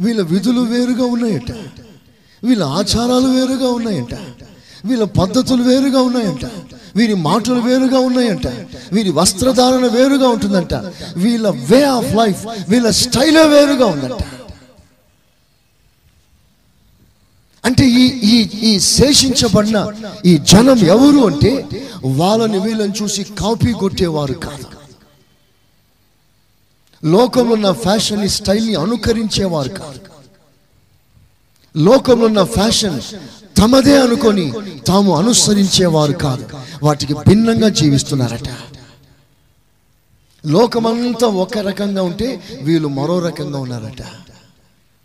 వీళ్ళ విధులు వేరుగా ఉన్నాయట. వీళ్ళ ఆచారాలు వేరుగా ఉన్నాయంట. వీళ్ళ పద్ధతులు వేరుగా ఉన్నాయంట. వీరి మాటలు వేరుగా ఉన్నాయంట. వీరి వస్త్రధారణ వేరుగా ఉంటుందంట. వీళ్ళ వే ఆఫ్ లైఫ్ వీళ్ళ స్టైలే వేరుగా ఉందంట. అంటే ఈ ఈ ఈ శేషించబడిన ఈ జనం ఎవరు అంటే వాళ్ళని వీళ్ళని చూసి కాపీ కొట్టేవారు కాదు. లోకంలో ఉన్న ఫ్యాషన్ స్టైల్ని అనుకరించేవారు కాదు. లోకంలో ఉన్న ఫ్యాషన్ తమదే అనుకొని తాము అనుసరించేవారు కాదు. వాటికి భిన్నంగా జీవిస్తున్నారట. లోకమంతా ఒక రకంగా ఉంటే వీళ్ళు మరో రకంగా ఉన్నారట.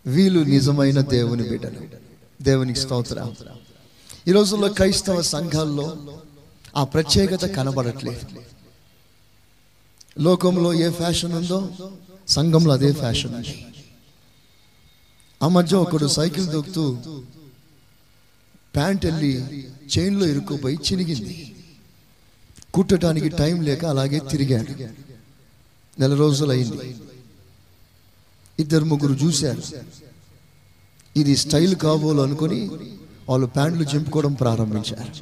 వీళ్ళు నిజమైన దేవుని బిడ్డలు. దేవునికి స్తోత్రం. ఈ రోజుల్లో క్రైస్తవ సంఘాల్లో ఆ ప్రత్యేకత కనబడట్లేదు. లోకంలో ఏ ఫ్యాషన్ ఉందో సంఘంలో అదే ఫ్యాషన్ ఉంది. ఆ మధ్య ఒకడు సైకిల్ దొక్కుతూ ప్యాంట్ వెళ్ళి చైన్లో ఇరుక్కుపోయి చినిగింది. కుట్టడానికి టైం లేక అలాగే తిరిగాడు. నెల రోజులు అయింది ఇద్దరు ముగ్గురు చూశారు. ఇది స్టైల్ కాబోలు అనుకొని వాళ్ళు ప్యాంట్లు చింపుకోవడం ప్రారంభించారు.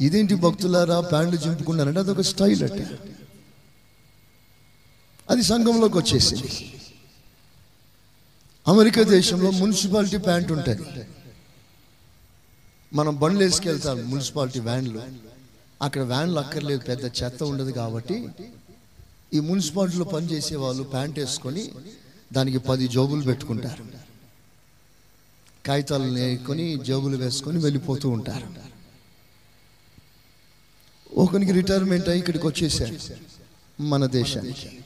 ఇదేంటి భక్తులారా ప్యాంట్లు చింపుకున్నారంటే అదొక స్టైల్ అంటే. అది సంఘంలోకి వచ్చేసింది. అమెరికా దేశంలో మున్సిపాలిటీ ప్యాంట్ ఉంటుంది. మనం బండ్లు వేసుకెళ్తాం మున్సిపాలిటీ వ్యాన్లు. అక్కడ వ్యాన్లు అక్కర్లేదు పెద్ద చెత్త ఉండదు కాబట్టి ఈ మున్సిపాలిటీలో పనిచేసే వాళ్ళు ప్యాంట్ వేసుకొని దానికి పది జోబులు పెట్టుకుంటారు. కాగితాలు నేర్కొని జోబులు వేసుకొని వెళ్ళిపోతూ ఉంటారు. ఒకనికి రిటైర్మెంట్ అయ్యి ఇక్కడికి వచ్చేసారు మన దేశానికి.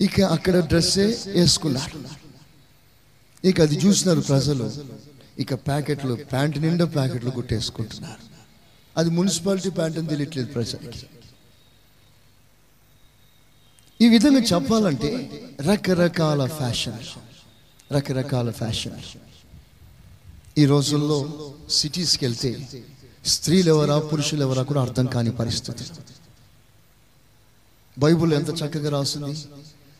ఇక అక్కడ డ్రెస్సే వేసుకున్నారు. ఇక అది చూసినారు ప్రజలు. ఇక ప్యాకెట్లు ప్యాంట్ నిండా ప్యాకెట్లు కుట్టేసుకుంటున్నారు. అది మున్సిపాలిటీ ప్యాంట్ అని తెలియట్లేదు ప్రజలకి. ఈ విధంగా చెప్పాలంటే రకరకాల ఫ్యాషన్ రకరకాల ఫ్యాషన్. ఈ రోజుల్లో సిటీస్కి వెళ్తే స్త్రీలు ఎవరా పురుషులు ఎవరా కూడా అర్థం కాని పరిస్థితి. బైబుల్ ఎంత చక్కగా రాస్తుంది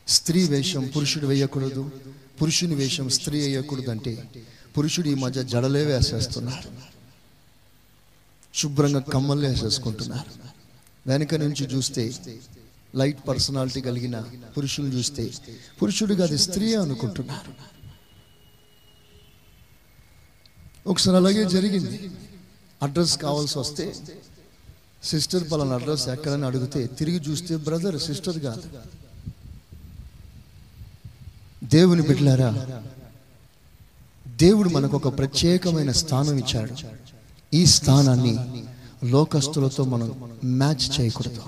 స్త్రీ వేషం పురుషుడు వేయకూడదు. పురుషుని వేషం స్త్రీ వేయకూడదు అంటే పురుషుడు ఈ మధ్య జడలే వేసేస్తున్నారు. శుభ్రంగా కమ్మలు వేసేసుకుంటున్నారు. వెనక నుంచి చూస్తే లైట్ పర్సనాలిటీ కలిగిన పురుషులు చూస్తే పురుషుడిగా అది స్త్రీ అనుకుంటున్నారు. ఒకసారి అలాగే జరిగింది. అడ్రస్ కావాల్సి వస్తే సిస్టర్ పలానా అడ్రస్ ఎక్కడని అడిగితే తిరిగి చూస్తే బ్రదర్ సిస్టర్ కాదు. దేవుని బిడ్డలారా దేవుడు మనకు ఒక ప్రత్యేకమైన స్థానం ఇచ్చాడు. ఈ స్థానాన్ని లోకస్తులతో మనం మ్యాచ్ చేయకూడదు.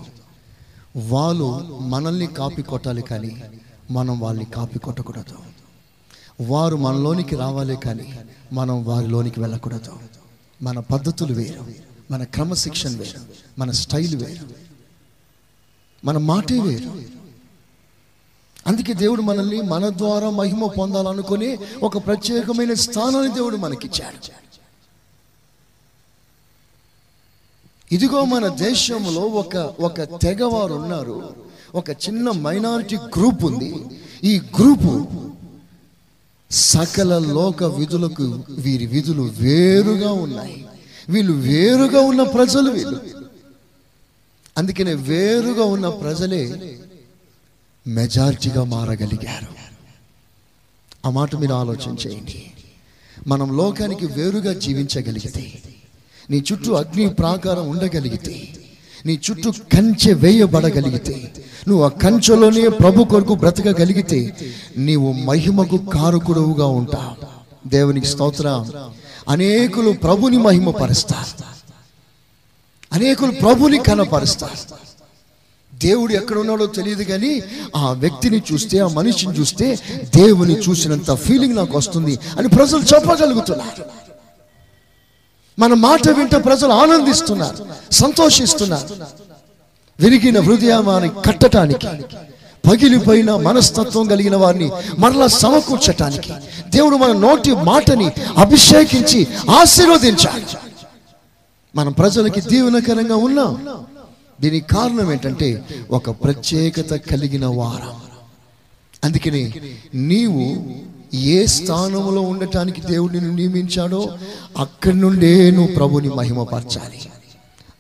వాళ్ళు మనల్ని కాపీ కొట్టాలి కానీ మనం వాళ్ళని కాపీ కొట్టకూడదు. వారు మనలోనికి రావాలి కానీ మనం వారిలోనికి వెళ్ళకూడదు. మన పద్ధతులు వేరు మన క్రమశిక్షణ వేరు మన స్టైల్ వేరు మన మాటే వేరు. అందుకే దేవుడు మనల్ని మన ద్వారా మహిమ పొందాలనుకుని ఒక ప్రత్యేకమైన స్థానాన్ని దేవుడు మనకిచ్చాడు. ఇదిగో మన దేశంలో ఒక ఒక తెగవారు ఉన్నారు. ఒక చిన్న మైనారిటీ గ్రూప్ ఉంది. ఈ గ్రూపు సకల లోక విధులకు వీరి విధులు వేరుగా ఉన్నాయి. వీళ్ళు వేరుగా ఉన్న ప్రజలు వీళ్ళు. అందుకనే వేరుగా ఉన్న ప్రజలే మెజార్టీగా మారగలిగారు. ఆ మాట మీరు ఆలోచన చేయండి. మనం లోకానికి వేరుగా జీవించగలిగితే నీ చుట్టూ అగ్ని ప్రాకారం ఉండగలిగితే నీ చుట్టూ కంచె వేయబడగలిగితే నువ్వు ఆ కంచెలోనే ప్రభు కొరకు బ్రతకగలిగితే నీవు మహిమకు కారకుడువుగా ఉంటావు. దేవునికి స్తోత్రం. అనేకులు ప్రభుని మహిమపరుస్తారు. అనేకులు ప్రభుని కనపరుస్తారు. దేవుడు ఎక్కడ ఉన్నాడో తెలియదు కానీ ఆ వ్యక్తిని చూస్తే ఆ మనిషిని చూస్తే దేవుని చూసినంత ఫీలింగ్ నాకు వస్తుంది అని ప్రజలు చెప్పగలుగుతున్నారు. మన మాట వింటే ప్రజలు ఆనందిస్తున్నారు సంతోషిస్తున్నారు. విరిగిన హృదయాన్ని కట్టడానికి పగిలిపోయిన మనస్తత్వం కలిగిన వారిని మరలా సమకూర్చటానికి దేవుడు మన నోటి మాటని అభిషేకించి ఆశీర్వదించాలి మనం ప్రజలకి దీవెనకరంగా ఉన్నాం. దీనికి కారణం ఏంటంటే ఒక ప్రత్యేకత కలిగిన వారం. అందుకని నీవు ఏ స్థానంలో ఉండటానికి దేవుడిని నియమించాడో అక్కడి నుండే నువ్వు ప్రభుని మహిమపరచాలి.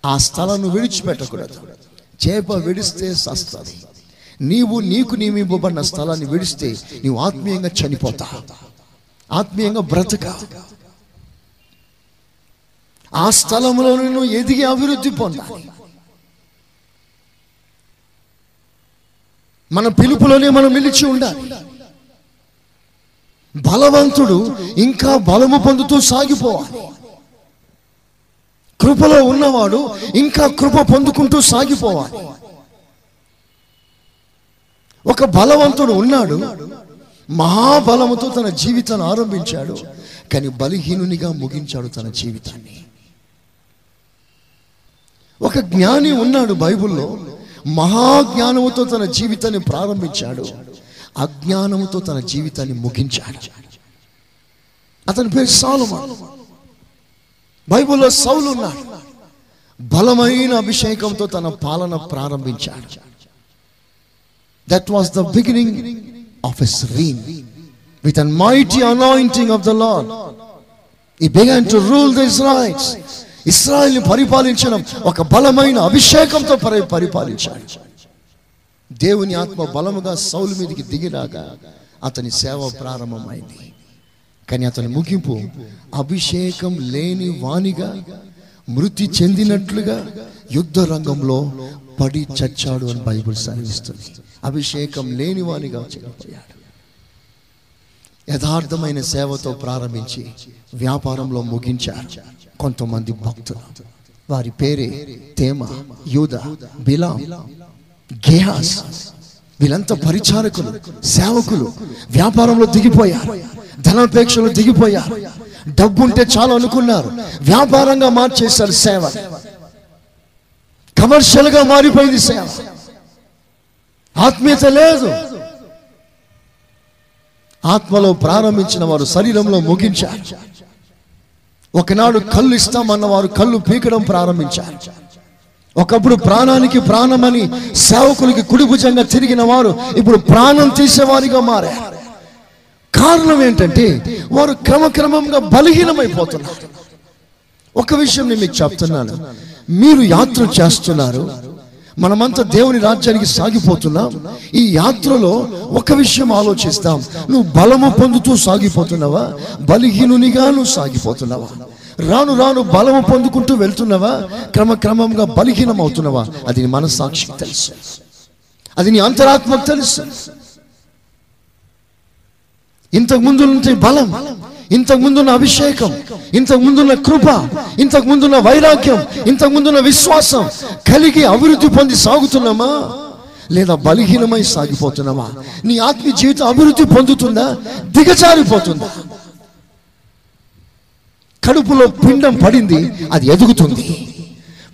ఆ స్థలాన్ని విడిచిపెట్టకూడదు. చేప విడిస్తే సస్తది. నీవు నీకు నియమింపబడిన స్థలాన్ని విడిస్తే నీవు ఆత్మీయంగా చనిపోతా. ఆత్మీయంగా బ్రతక. ఆ స్థలంలో నువ్వు ఎదిగి అభివృద్ధి పొందాలి. మన పిలుపులోనే మనం నిలిచి ఉండాలి. బలవంతుడు ఇంకా బలము పొందుతూ సాగిపోవాలి. కృపలో ఉన్నవాడు ఇంకా కృప పొందుకుంటూ సాగిపోవాలి. ఒక బలవంతుడు ఉన్నాడు మహాబలముతో తన జీవితాన్ని ఆరంభించాడు కానీ బలహీనునిగా ముగించాడు తన జీవితాన్ని. ఒక జ్ఞాని ఉన్నాడు బైబిల్లో మహాజ్ఞానముతో తన జీవితాన్ని ప్రారంభించాడు. అజ్ఞానముతో తన జీవితాన్ని ముగించాడు. అతని పేరు సాలుమాన్. బైబిల్లో సౌలున్నాడు బలమైన అభిషేకంతో తన పాలన ప్రారంభించాడు. That was the beginning of his reign with a mighty anointing of the Lord. He began to rule the rights ఇస్రాయల్ని పరిపాలించడం ఒక బలమైన అభిషేకంతో పరి పరిపాలించాడు. దేవుని ఆత్మ బలముగా సౌలు మీదకి దిగిరాగా అతని సేవ ప్రారంభమైంది. కానీ అతని ముగింపు అభిషేకం లేని వాణిగా మృతి చెందినట్లుగా యుద్ధ రంగంలో పడి చచ్చాడు అని బైబుల్ సెలవిస్తుంది. అభిషేకం లేని వానిగా చనిపోయాడు యథార్థమైన సేవతో ప్రారంభించి వ్యాపారంలో ముగించారు కొంతమంది భక్తులు. వారి పేరే తేమ యూద బిలాం గేహాస్. వీళ్ళంతా పరిచారకులు సేవకులు. వ్యాపారంలో దిగిపోయారు. ధనాపేక్షలు దిగిపోయారు. డబ్బు ఉంటే చాలు అనుకున్నారు. వ్యాపారంగా మార్చేశారు సేవ. కమర్షియల్గా మారిపోయింది సేవ. ఆత్మీయత లేదు. ఆత్మలో ప్రారంభించిన వారు శరీరంలో ముగించారు. ఒకనాడు కళ్ళు ఇస్తామన్న వారు కళ్ళు పీకడం ప్రారంభించారు. ఒకప్పుడు ప్రాణానికి ప్రాణమని సేవకులకి కుడిభుజంగా తిరిగిన వారు ఇప్పుడు ప్రాణం తీసేవారిగా మారారు. కారణం ఏంటంటే వారు క్రమక్రమంగా బలహీనమైపోతున్నారు. ఒక విషయం నేను మీకు చెప్తున్నాను. మీరు యాత్ర చేస్తున్నారు. మనమంతా దేవుని రాజ్యానికి సాగిపోతున్నాం. ఈ యాత్రలో ఒక విషయం ఆలోచిస్తాం. నువ్వు బలము పొందుతూ సాగిపోతున్నావా? బలహీనునిగా నువ్వు సాగిపోతున్నావా? రాను రాను బలము పొందుకుంటూ వెళ్తున్నావా? క్రమక్రమంగా బలహీనం అవుతున్నావా అది నీ మనస్సాక్షికి తెలుసు. అది నీ అంతరాత్మకు తెలుసు. ఇంతకు ముందు ముందున్న బలం. ఇంతకు ముందున్న అభిషేకం ఇంతకు ముందున్న కృప ఇంతకు ముందున్న వైరాగ్యం ఇంతకు ముందున్న విశ్వాసం కలిగి అభివృద్ధి పొంది సాగుతున్నామా? లేదా బలహీనమై సాగిపోతున్నామా? నీ ఆత్మీయ జీవితం అభివృద్ధి పొందుతుందా? దిగజారిపోతుందా? కడుపులో పిండం పడింది అది ఎదుగుతుంది.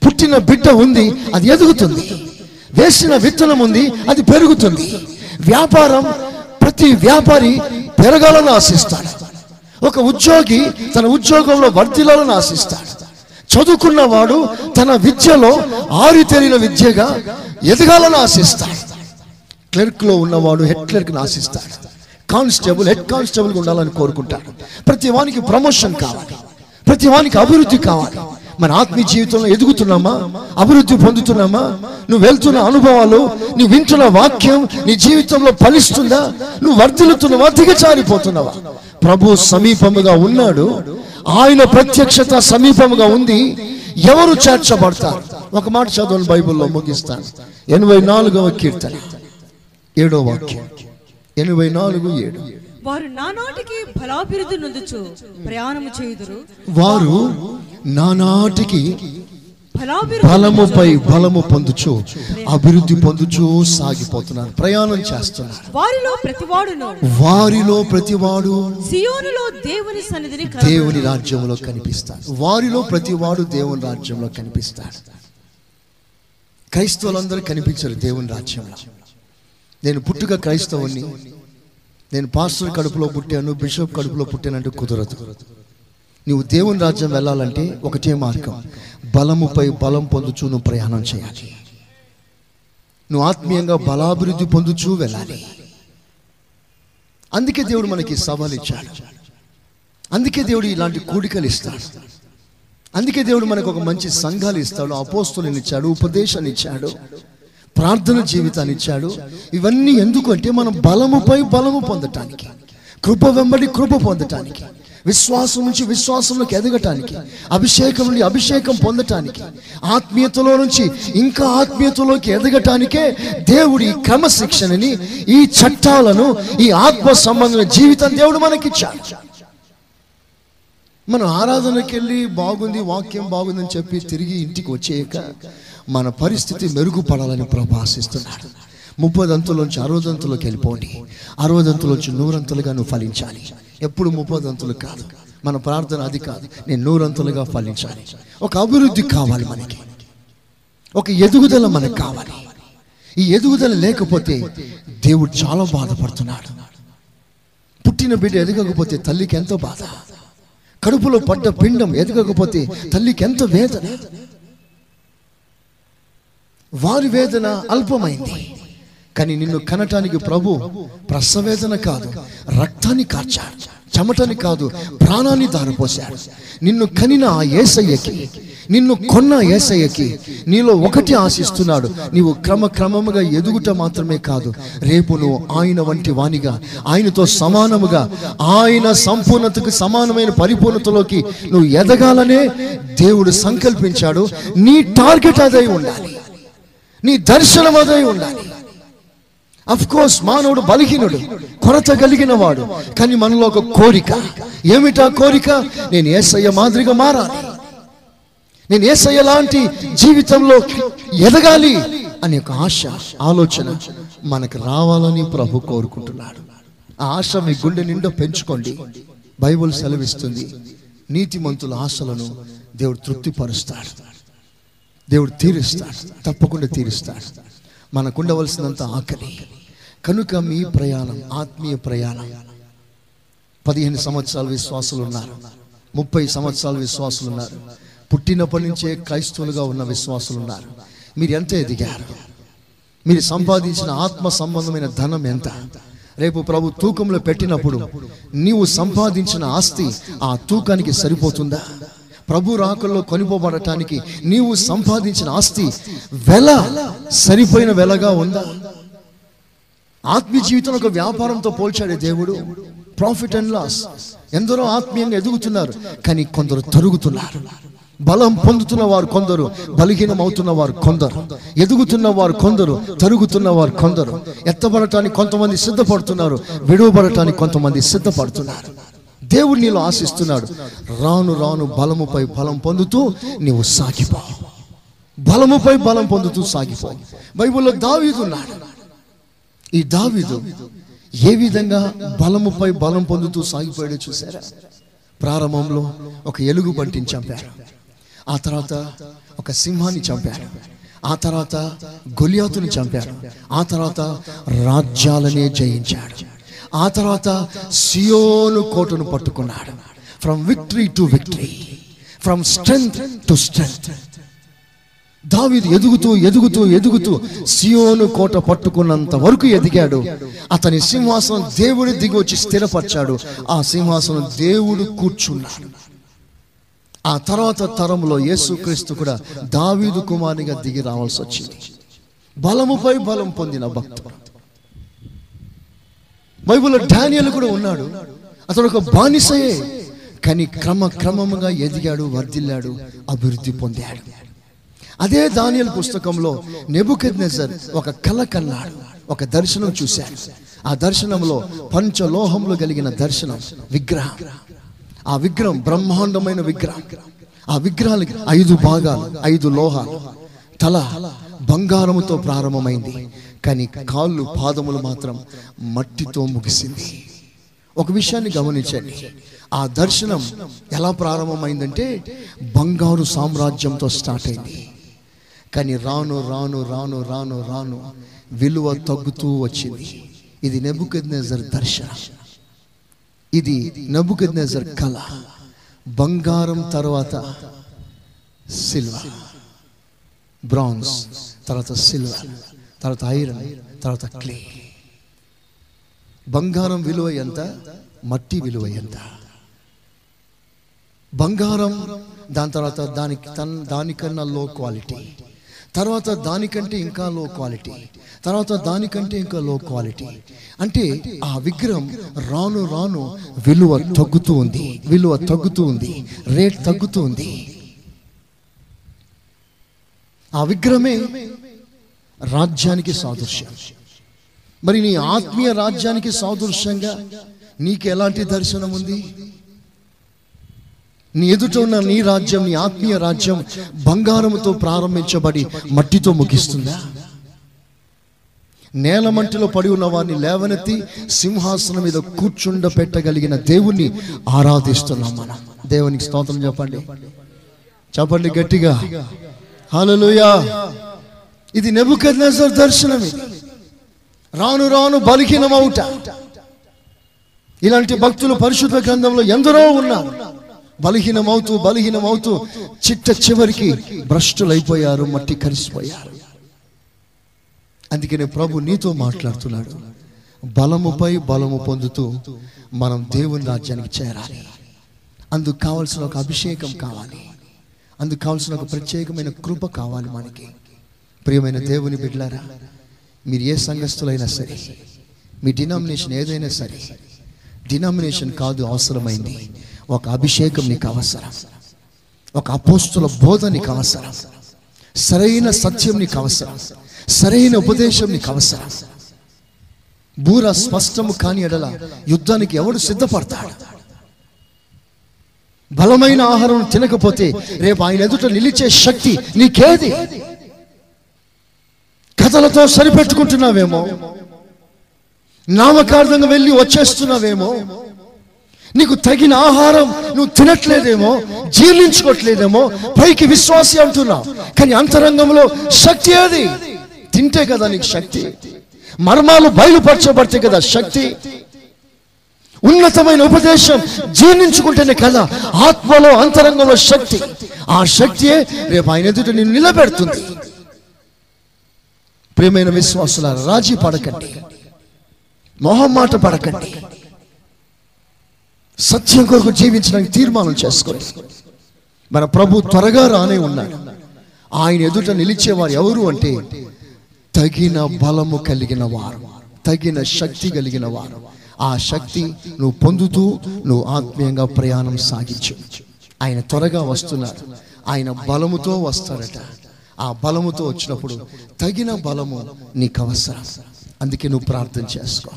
పుట్టిన బిడ్డ ఉంది అది ఎదుగుతుంది. వేసిన విత్తనం ఉంది అది పెరుగుతుంది. వ్యాపారం ప్రతి వ్యాపారి పెరగాలని ఆశిస్తాడు. ఒక ఉద్యోగి తన ఉద్యోగంలో వర్ధిల్లాలని ఆశిస్తాడు. చదువుకున్నవాడు తన విద్యలో ఆరితేరిన విద్యగా ఎదగాలని ఆశిస్తాడు. క్లర్క్లో ఉన్నవాడు హెడ్ క్లర్క్ని ఆశిస్తాడు. కానిస్టేబుల్ హెడ్ కానిస్టేబుల్గా ఉండాలని కోరుకుంటాడు. ప్రతి వానికి ప్రమోషన్ కావాలి. ప్రతి వానికి అభివృద్ధి కావాలి. మన ఆత్మీయ జీవితంలో ఎదుగుతున్నామా? అభివృద్ధి పొందుతున్నామా? నువ్వు వెళ్తున్న అనుభవాలు నువ్వు వింటున్న వాక్యం నీ జీవితంలో ఫలిస్తుందా? నువ్వు వర్ధిల్లుతున్నావా? దిగచారిపోతున్నావా ప్రభు సమీపముగా ఉన్నాడు. ఆయన ప్రత్యక్షత సమీపముగా ఉంది. ఎవరు చేర్చబడతారు? ఒక మాట చదవని బైబిల్లో ముగిస్తాను. ఎనభై నాలుగవ కీర్తన. ఏడో వాక్యం. ఎనభై నాలుగు ఏడు. వారు నానాటికి ఫలాభివృద్ధి నొందుచు ప్రయాణము చేయుదురు. వారు నానాటికి బలముపై బలము పొందుచు అభివృద్ధి పొందుచు సాగిపోతున్నారు ప్రయాణం చేస్తున్నారు వారిలో ప్రతివాడును. వారిలో ప్రతివాడు సియోనులో దేవుని సన్నిధిని. దేవుని రాజ్యంలో కనిపిస్తాడు. వారిలో ప్రతివాడు దేవుని రాజ్యంలో కనిపిస్తాడు. క్రైస్తవులందరూ కనిపించరు దేవుని రాజ్యంలో. నేను పుట్టుక క్రైస్తవుని నేను పాస్టర్ కడుపులో పుట్టాను బిషప్ కడుపులో పుట్టానంటే కుదరదు. నువ్వు దేవుని రాజ్యం వెళ్ళాలంటే ఒకటే మార్గం. బలముపై బలం పొందుచు నువ్వు ప్రయాణం చేయాలి. నువ్వు ఆత్మీయంగా బలాభివృద్ధి పొందుచూ వెళ్ళాలి. అందుకే దేవుడు మనకి సవాలు ఇచ్చాడు. అందుకే దేవుడు ఇలాంటి కూడికలు ఇస్తాడు. అందుకే దేవుడు మనకు ఒక మంచి సంఘాలు ఇస్తాడు అపోస్తులను ఇచ్చాడు ఉపదేశాన్ని ఇచ్చాడు ప్రార్థన జీవితాన్ని ఇచ్చాడు. ఇవన్నీ ఎందుకంటే మనం బలముపై బలము పొందటానికి కృప వెంబడి కృప పొందటానికి. విశ్వాసం నుంచి విశ్వాసంలోకి ఎదగటానికి అభిషేకం నుండి అభిషేకం పొందటానికి ఆత్మీయతలో నుంచి ఇంకా ఆత్మీయతలోకి ఎదగటానికే దేవుడు ఈ క్రమశిక్షణని ఈ చట్టాలను ఈ ఆత్మ సంబంధమైన జీవితం దేవుడు మనకిచ్చాడు. మనం ఆరాధనకి వెళ్ళి బాగుంది వాక్యం బాగుందని చెప్పి తిరిగి ఇంటికి వచ్చేయక మన పరిస్థితి మెరుగుపడాలని ప్రభు ఆశిస్తున్నాడు. ముప్పదంతులోంచి అరవదంతులోకి వెళ్ళిపోండి. అరవదంతులోంచి నూరంతులుగా నువ్వు ఫలించాలి. ఎప్పుడు ముప్పదంతులు కాదు. మన ప్రార్థన అది కాదు. నేను నూరంతులుగా ఫలించాలి. ఒక అభివృద్ధి కావాలి మనకి. ఒక ఎదుగుదల మనకు కావాలి. ఈ ఎదుగుదల లేకపోతే దేవుడు చాలా బాధపడుతున్నాడు. పుట్టిన బిడ్డ ఎదగకపోతే తల్లికి ఎంతో బాధ? కడుపులో పడ్డ పిండం ఎదగకపోతే తల్లికి ఎంత వేదన? వారి వేదన అల్పమైంది. కానీ నిన్ను కనటానికి ప్రభు ప్రసవేదన కాదు రక్తాన్ని కార్చాడు చెమటని కాదు ప్రాణాన్ని దారపోశాడు. నిన్ను కనిన ఆ ఏసయ్యకి నిన్ను కొన్న ఏసయ్యకి నీలో ఒకటి ఆశిస్తున్నాడు. నీవు క్రమక్రమముగా ఎదుగుట మాత్రమే కాదు రేపు నువ్వు ఆయన వంటి వానిగా ఆయనతో సమానముగా ఆయన సంపూర్ణతకు సమానమైన పరిపూర్ణతలోకి నువ్వు ఎదగాలనే దేవుడు సంకల్పించాడు. నీ టార్గెట్ అదై ఉండాలి. నీ దర్శనం అదై ఉండాలి. అఫ్ కోర్స్ మానవుడు బలహీనుడు కొరత కలిగిన వాడు కానీ మనలో ఒక కోరిక. ఏమిటా కోరిక? నేను ఏసయ్య మాదిరిగా మారాలి. నేను ఏసయ్య లాంటి జీవితంలో ఎదగాలి అనే ఒక ఆశ ఆలోచన మనకు రావాలని ప్రభు కోరుకుంటున్నాడు. ఆ ఆశ మీ గుండె నిండా పెంచుకోండి. బైబుల్ సెలవిస్తుంది నీతిమంతుల ఆశలను దేవుడు తృప్తిపరుస్తాడు. దేవుడు తీరుస్తాడు తప్పకుండా తీరుస్తాడు. మనకు ఉండవలసినంత ఆకలి. కనుక మీ ప్రయాణం ఆత్మీయ ప్రయాణం. పదిహేను సంవత్సరాల విశ్వాసులు ఉన్నారు ముప్పై సంవత్సరాల విశ్వాసులు ఉన్నారు పుట్టినప్పటి నుంచే క్రైస్తవులుగా ఉన్న విశ్వాసులు ఉన్నారు మీరు ఎంత ఎదిగారు? మీరు సంపాదించిన ఆత్మ సంబంధమైన ధనం ఎంత? రేపు ప్రభు తూకంలో పెట్టినప్పుడు నీవు సంపాదించిన ఆస్తి ఆ తూకానికి సరిపోతుందా? ప్రభు రాకల్లో కొనిపోబడటానికి నీవు సంపాదించిన ఆస్తి వెల సరిపోయిన వెలగా ఉందా? ఆత్మీయ జీవితం ఒక వ్యాపారంతో పోల్చాడే దేవుడు ప్రాఫిట్ అండ్ లాస్ ఎందరో ఆత్మీయంగా ఎదుగుతున్నారు కానీ కొందరు తరుగుతున్నారు. బలం పొందుతున్న వారు కొందరు బలహీనం అవుతున్న వారు కొందరు. ఎదుగుతున్న వారు కొందరు తరుగుతున్న వారు కొందరు. ఎత్తబడటానికి కొంతమంది సిద్ధపడుతున్నారు విడువబడటానికి కొంతమంది సిద్ధపడుతున్నారు. దేవుడు నీలో ఆశిస్తున్నాడు రాను రాను బలముపై బలం పొందుతూ నీవు సాగిపో. బలముపై బలం పొందుతూ సాగిపో. బైబిల్లో దావీదున్నాడు. ఈ దావిదు ఏ విధంగా బలముపై బలం పొందుతూ సాగిపోయాడో చూసారా ప్రారంభంలో ఒక ఎలుగు బంటిని చంపారు. ఆ తర్వాత ఒక సింహాన్ని చంపారు. ఆ తర్వాత గొలియాతుని చంపారు. ఆ తర్వాత రాజ్యాలనే జయించాడు. ఆ తర్వాత సియోను కోటను పట్టుకున్నాడు. From victory to victory from strength to strength దావీదు ఎదుగుతూ ఎదుగుతూ ఎదుగుతూ సియోను కోట పట్టుకున్నంత వరకు ఎదిగాడు. అతని సింహాసనం దేవుడి దిగి వచ్చి స్థిరపరిచాడు. ఆ సింహాసనం దేవుడు కూర్చున్నాడు. ఆ తర్వాత తరంలో యేసుక్రీస్తు కూడా దావీదు కుమారునిగా దిగి రావాల్సి వచ్చింది. బలముపై బలం పొందిన భక్తుడు. బైబిల్లో డానియల్ కూడా ఉన్నాడు. అతడు ఒక బానిసయే. కానీ క్రమ క్రమముగా ఎదిగాడు వర్ధిల్లాడు అభివృద్ధి పొందాడు. అదే దానియల్ పుస్తకంలో నెబుకెద్నెజర్ ఒక కల కన్నాడు ఒక దర్శనం చూశాడు. ఆ దర్శనంలో పంచలోహంలో కలిగిన దర్శనం విగ్రహం. ఆ విగ్రహం బ్రహ్మాండమైన విగ్రహం. ఆ విగ్రహాలకి ఐదు భాగాలు ఐదు లోహాలు. తల బంగారముతో ప్రారంభమైంది కానీ కాళ్ళు పాదములు మాత్రం మట్టితో ముగిసింది. ఒక విషయాన్ని గమనించండి. ఆ దర్శనం ఎలా ప్రారంభమైందంటే బంగారు సామ్రాజ్యంతో స్టార్ట్ అయింది. కానీ రాను రాను రాను రాను రాను విలువ తగ్గుతూ వచ్చింది. ఇది నెబుకద్నెజర్ దర్శన. ఇది నెబుకద్నెజర్ కళ. బంగారం తర్వాత సిల్వర్ బ్రాంజ్ తర్వాత సిల్వర్ తర్వాత ఐరన్ తర్వాత క్లే. బంగారం విలువ ఎంత? మట్టి విలువ ఎంత? బంగారం దాని తర్వాత దానికి తన్ దానికన్నా లో క్వాలిటీ తర్వాత దానికంటే ఇంకా లో క్వాలిటీ తర్వాత దానికంటే ఇంకా లో క్వాలిటీ అంటే ఆ విగ్రహం రాను రాను విలువ తగ్గుతూ ఉంది. విలువ తగ్గుతూ ఉంది. రేట్ తగ్గుతూ ఉంది. ఆ విగ్రహమే రాజ్యానికి సాదృశ్యం. మరి నీ ఆత్మీయ రాజ్యానికి సాదృశ్యంగా నీకు ఎలాంటి దర్శనం ఉంది నీ ఎదుట ఉన్న నీ రాజ్యం నీ ఆత్మీయ రాజ్యం బంగారముతో ప్రారంభించబడి మట్టితో ముగిస్తుందా? నేల మంటిలో పడి ఉన్న వారిని లేవనెత్తి సింహాసనం మీద కూర్చుండ పెట్టగలిగిన దేవుణ్ణి ఆరాధిస్తున్నాం మనం. దేవునికి స్తోత్రం చెప్పండి. చెప్పండి గట్టిగా. హలోయా ఇది నెబుకర్ దర్శనమే. రాను రాను బలిహీనమవుట. ఇలాంటి భక్తులు పరిశుద్ధ గ్రంథంలో ఎందరో ఉన్నారు. బలహీనమవుతూ బలహీనమవుతూ చిట్ట చివరికి భ్రష్టులైపోయారు మట్టి కరిసిపోయారు. అందుకనే ప్రభు నీతో మాట్లాడుతున్నాడు. బలముపై బలము పొందుతూ మనం దేవుని రాజ్యానికి చేరాలి. అందుకు కావలసిన ఒక అభిషేకం కావాలి. అందుకు కావలసిన ఒక ప్రత్యేకమైన కృప కావాలి మనకి. ప్రియమైన దేవుని బిడ్లారా మీరు ఏ సంఘస్థులైనా సరే మీ డినామినేషన్ ఏదైనా సరే డినామినేషన్ కాదు అవసరమైంది. ఒక అభిషేకం నీకు అవసరం. ఒక అపోస్తుల బోధ నీకు అవసరం. సరైన సత్యం నీకు అవసరం. సరైన ఉపదేశం నీకు అవసరం. బూర స్పష్టము కాని ఎడల యుద్ధానికి ఎవడు సిద్ధపడతాడు? బలమైన ఆహారం తినకపోతే రేపు ఆయన ఎదుట నిలిచే శక్తి నీకేది? కథలతో సరిపెట్టుకుంటున్నావేమో? నామకార్థంగా వెళ్ళి వచ్చేస్తున్నావేమో? నీకు తగిన ఆహారం నువ్వు తినట్లేదేమో జీర్ణించుకోవట్లేదేమో పైకి విశ్వాసి అంటున్నావు. కానీ అంతరంగంలో శక్తి ఏది? తింటే కదా నీకు శక్తి. మర్మాలు బయలుపరచబడితే కదా శక్తి. ఉన్నతమైన ఉపదేశం జీర్ణించుకుంటేనే కదా ఆత్మలో అంతరంగంలో శక్తి. ఆ శక్తియే రేపు ఆయన ఎదుట నిన్ను నిలబెడుతుంది. ప్రియమైన విశ్వాసుల రాజీ పడకండి. మొహమాట పడకండి. సత్యం కొరకు జీవించడానికి తీర్మానం చేసుకోండి. మన ప్రభు త్వరగా రానే ఉన్నాడు ఆయన ఎదుట నిలిచేవారు ఎవరు అంటే తగిన బలము కలిగిన వారు. తగిన శక్తి కలిగిన వారు. ఆ శక్తి నువ్వు పొందుతూ నువ్వు ఆత్మీయంగా ప్రయాణం సాగించు. ఆయన త్వరగా వస్తున్నారు. ఆయన బలముతో వస్తాడట ఆ బలముతో వచ్చినప్పుడు తగిన బలము నీకు అవసరం. అందుకే నువ్వు ప్రార్థన చేసుకో.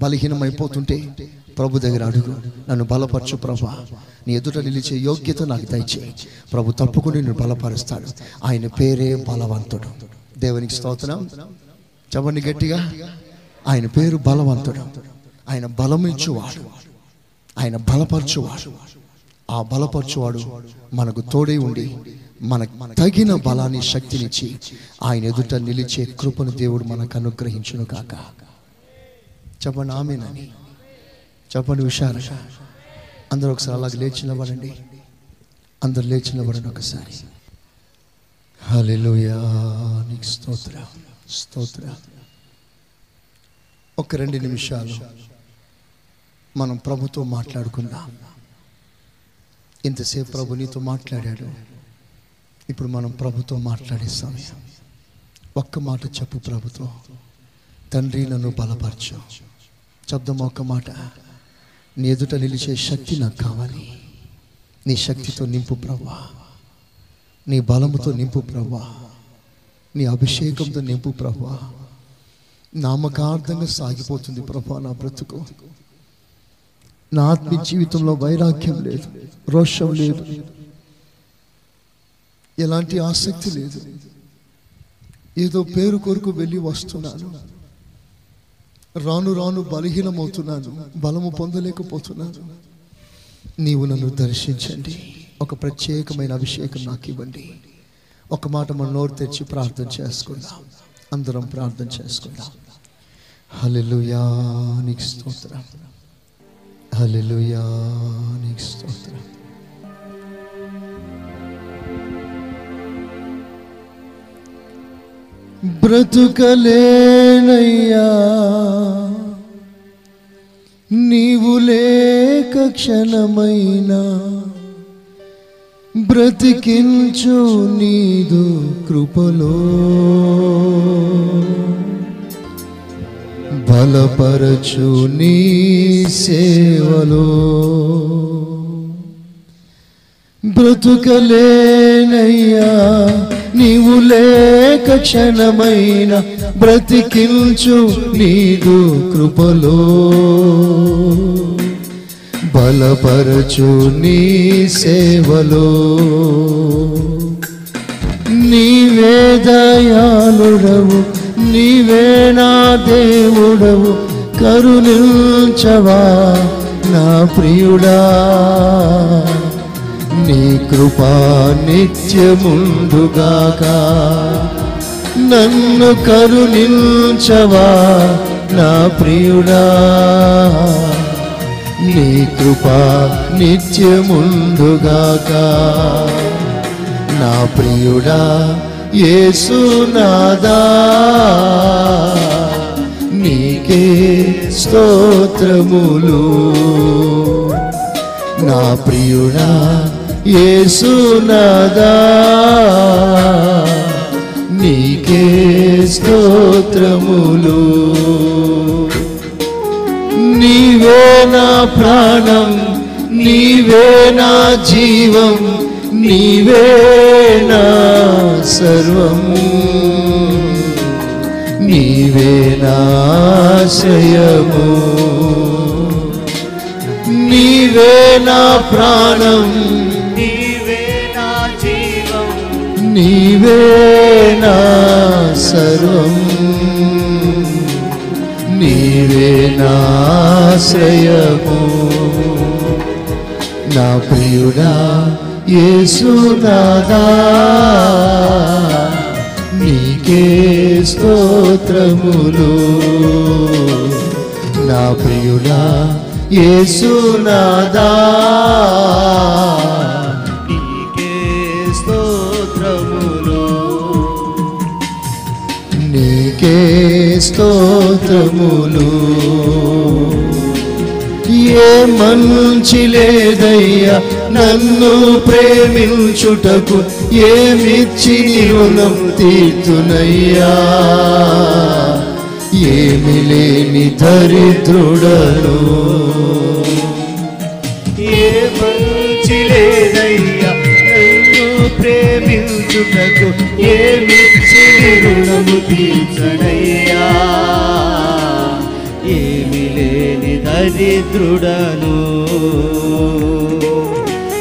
బలహీనమైపోతుంటే ప్రభు దగ్గర అడుగు. నన్ను బలపరచు ప్రభా. నీ ఎదుట నిలిచే యోగ్యత నాకు దయచేయి. ప్రభు తప్పకుండా నేను బలపరుస్తాడు. ఆయన పేరే బలవంతుడు. దేవునికి స్తోత్రం. చెప్పండి గట్టిగా. ఆయన పేరు బలవంతుడు. ఆయన బలమిచ్చువాడు ఆయన బలపరచువాడు. ఆ బలపరచువాడు మనకు తోడై ఉండి మనకు తగిన బలాన్ని శక్తినిచ్చి ఆయన ఎదుట నిలిచే కృపను దేవుడు మనకు అనుగ్రహించును కాక చెప్పండి ఆమెనని చెప్పండి హుషారు అందరూ ఒకసారి అలాగే లేచి నిలబడండి. అందరు లేచి నిలబడండి ఒకసారి. హల్లెలూయా నీకు స్తోత్ర స్తోత్ర. ఒక రెండు నిమిషాలు మనం ప్రభుతో మాట్లాడుకుందాం. ఇంతసేపు ప్రభు నీతో మాట్లాడాడు. ఇప్పుడు మనం ప్రభుతో మాట్లాడే సమయం. ఒక్క మాట చెప్పు ప్రభుతో. తండ్రి నన్ను బలపరచు. శబ్దం ఒక్క మాట. నీ ఎదుట నిలిచే శక్తి నాకు కావాలి. నీ శక్తితో నింపు ప్రభా నీ బలముతో నింపు ప్రభా నీ అభిషేకంతో నింపు ప్రభా నామకార్థంగా సాగిపోతుంది ప్రభా నా బ్రతుకు. నా ఆత్మీయ జీవితంలో వైరాగ్యం లేదు రోషం లేదు. ఎలాంటి ఆసక్తి లేదు. ఏదో పేరు కొరకు వెళ్ళి వస్తున్నాను. రాను రాను బలహీనమవుతున్నాను బలము పొందలేకపోతున్నాను. నీవు నన్ను దర్శించండి. ఒక ప్రత్యేకమైన అభిషేకం నాకు ఇవ్వండి. ఒక మాట మన నోరు తెచ్చి ప్రార్థన చేసుకుందాం. అందరం ప్రార్థన చేసుకుందాం. హల్లెలూయా నీకు స్తోత్రం. హల్లెలూయా నీకు స్తోత్రం. బ్రతుకలేనయ్యా. నీవు లేక క్షణమైనా బ్రతికించు నీదు కృపలో. బలపరచు నీ సేవలో. బ్రతుకలేనయ్యా నీవు లేక క్షణమైన బ్రతికించు నీదు కృపలో. బలపరచు నీ సేవలో. నీవే దయాళుడవు నీవే నా దేవుడవు కరుణించవా నా ప్రియుడా. నీ కృపా నిత్యముందుగాక నన్ను కరుణించవా నా ప్రియుడా. నీ కృపా నిత్యముందుగాక నా ప్రియుడా యేసునాదా నీకే స్తోత్రములు. నా ప్రియుడా యేసునాదా నీకే స్తోత్రములు. నీవే నా ప్రాణం నీవే నా జీవం నీవే నా సర్వం. నీవే నాశయము నీవే నా ప్రాణం నీవేనా సర్వం? నీవేనాశ్రయము నా ప్రియుడా యేసుదాదా నీకే స్తోత్రములు. నా ప్రియుడా యేసునాదా నీకే స్తోత్రములు. ఏ మంచి లేదయ్యా నన్ను ప్రేమించుటకు ఏమిచ్చి రుణం తీర్చునయ్యా ఏమి లేని దరిద్రుడను. ఏ మంచి లేదయ్యా నన్ను ప్రేమించుటకు ఏమిచ్చి రుణము తీర్చనయ్యా. ఏమి లేని దరిద్రుడను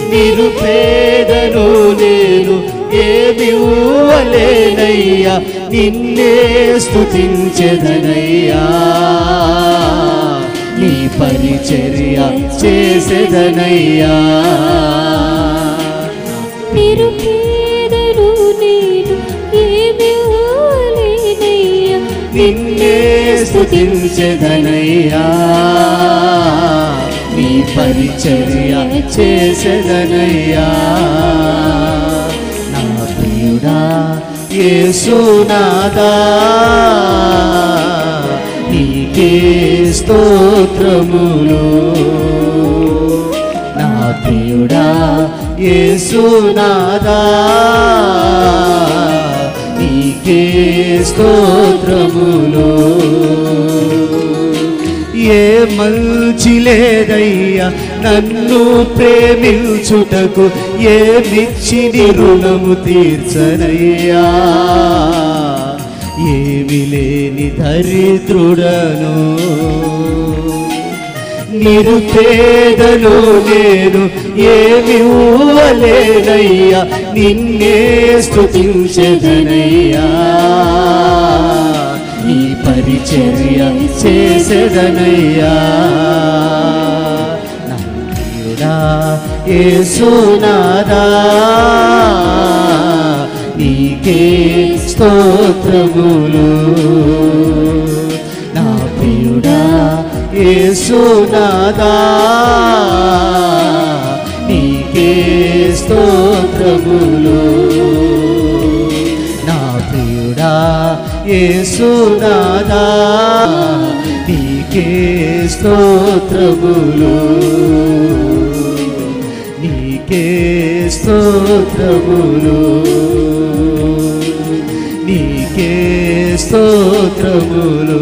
నిరుపేదను నేను ఏమి ఊవలేనయ్యా. నిన్నే స్తుతించెదనయ్యా. నీ పరిచర్య చేసేదనయ్యా. నిరుపే నిన్నే నీ పరిచర్య చేసేదనయ్యా. నా ప్రియుడా యేసునాదా నీకే స్తోత్రములు. నా ప్రియుడా యేసునాదా నీకే స్తోత్రములు. ఏ మంచి లేదయ్యా నన్ను ప్రేమించుటకు ఏ మిచ్చిని రుణము తీర్చనయ్యా. ఏమి లేని దరిద్రుడను. నిరుపేదను నేను ఏమి ఊవలేనయ్యా నిన్నే స్తుతించెదనయ్యా. నీ పరిచర్య చేసేదనయ్యా. నా ప్రియుడా యేసునాదా నీకే స్తోత్రములు. యేసునాదా నీకే స్తోత్రములు. నా ప్రియుడా యేసునాదా నీకే స్తోత్రములు. నీకే స్తోత్రములు. నీకే స్తోత్రములు.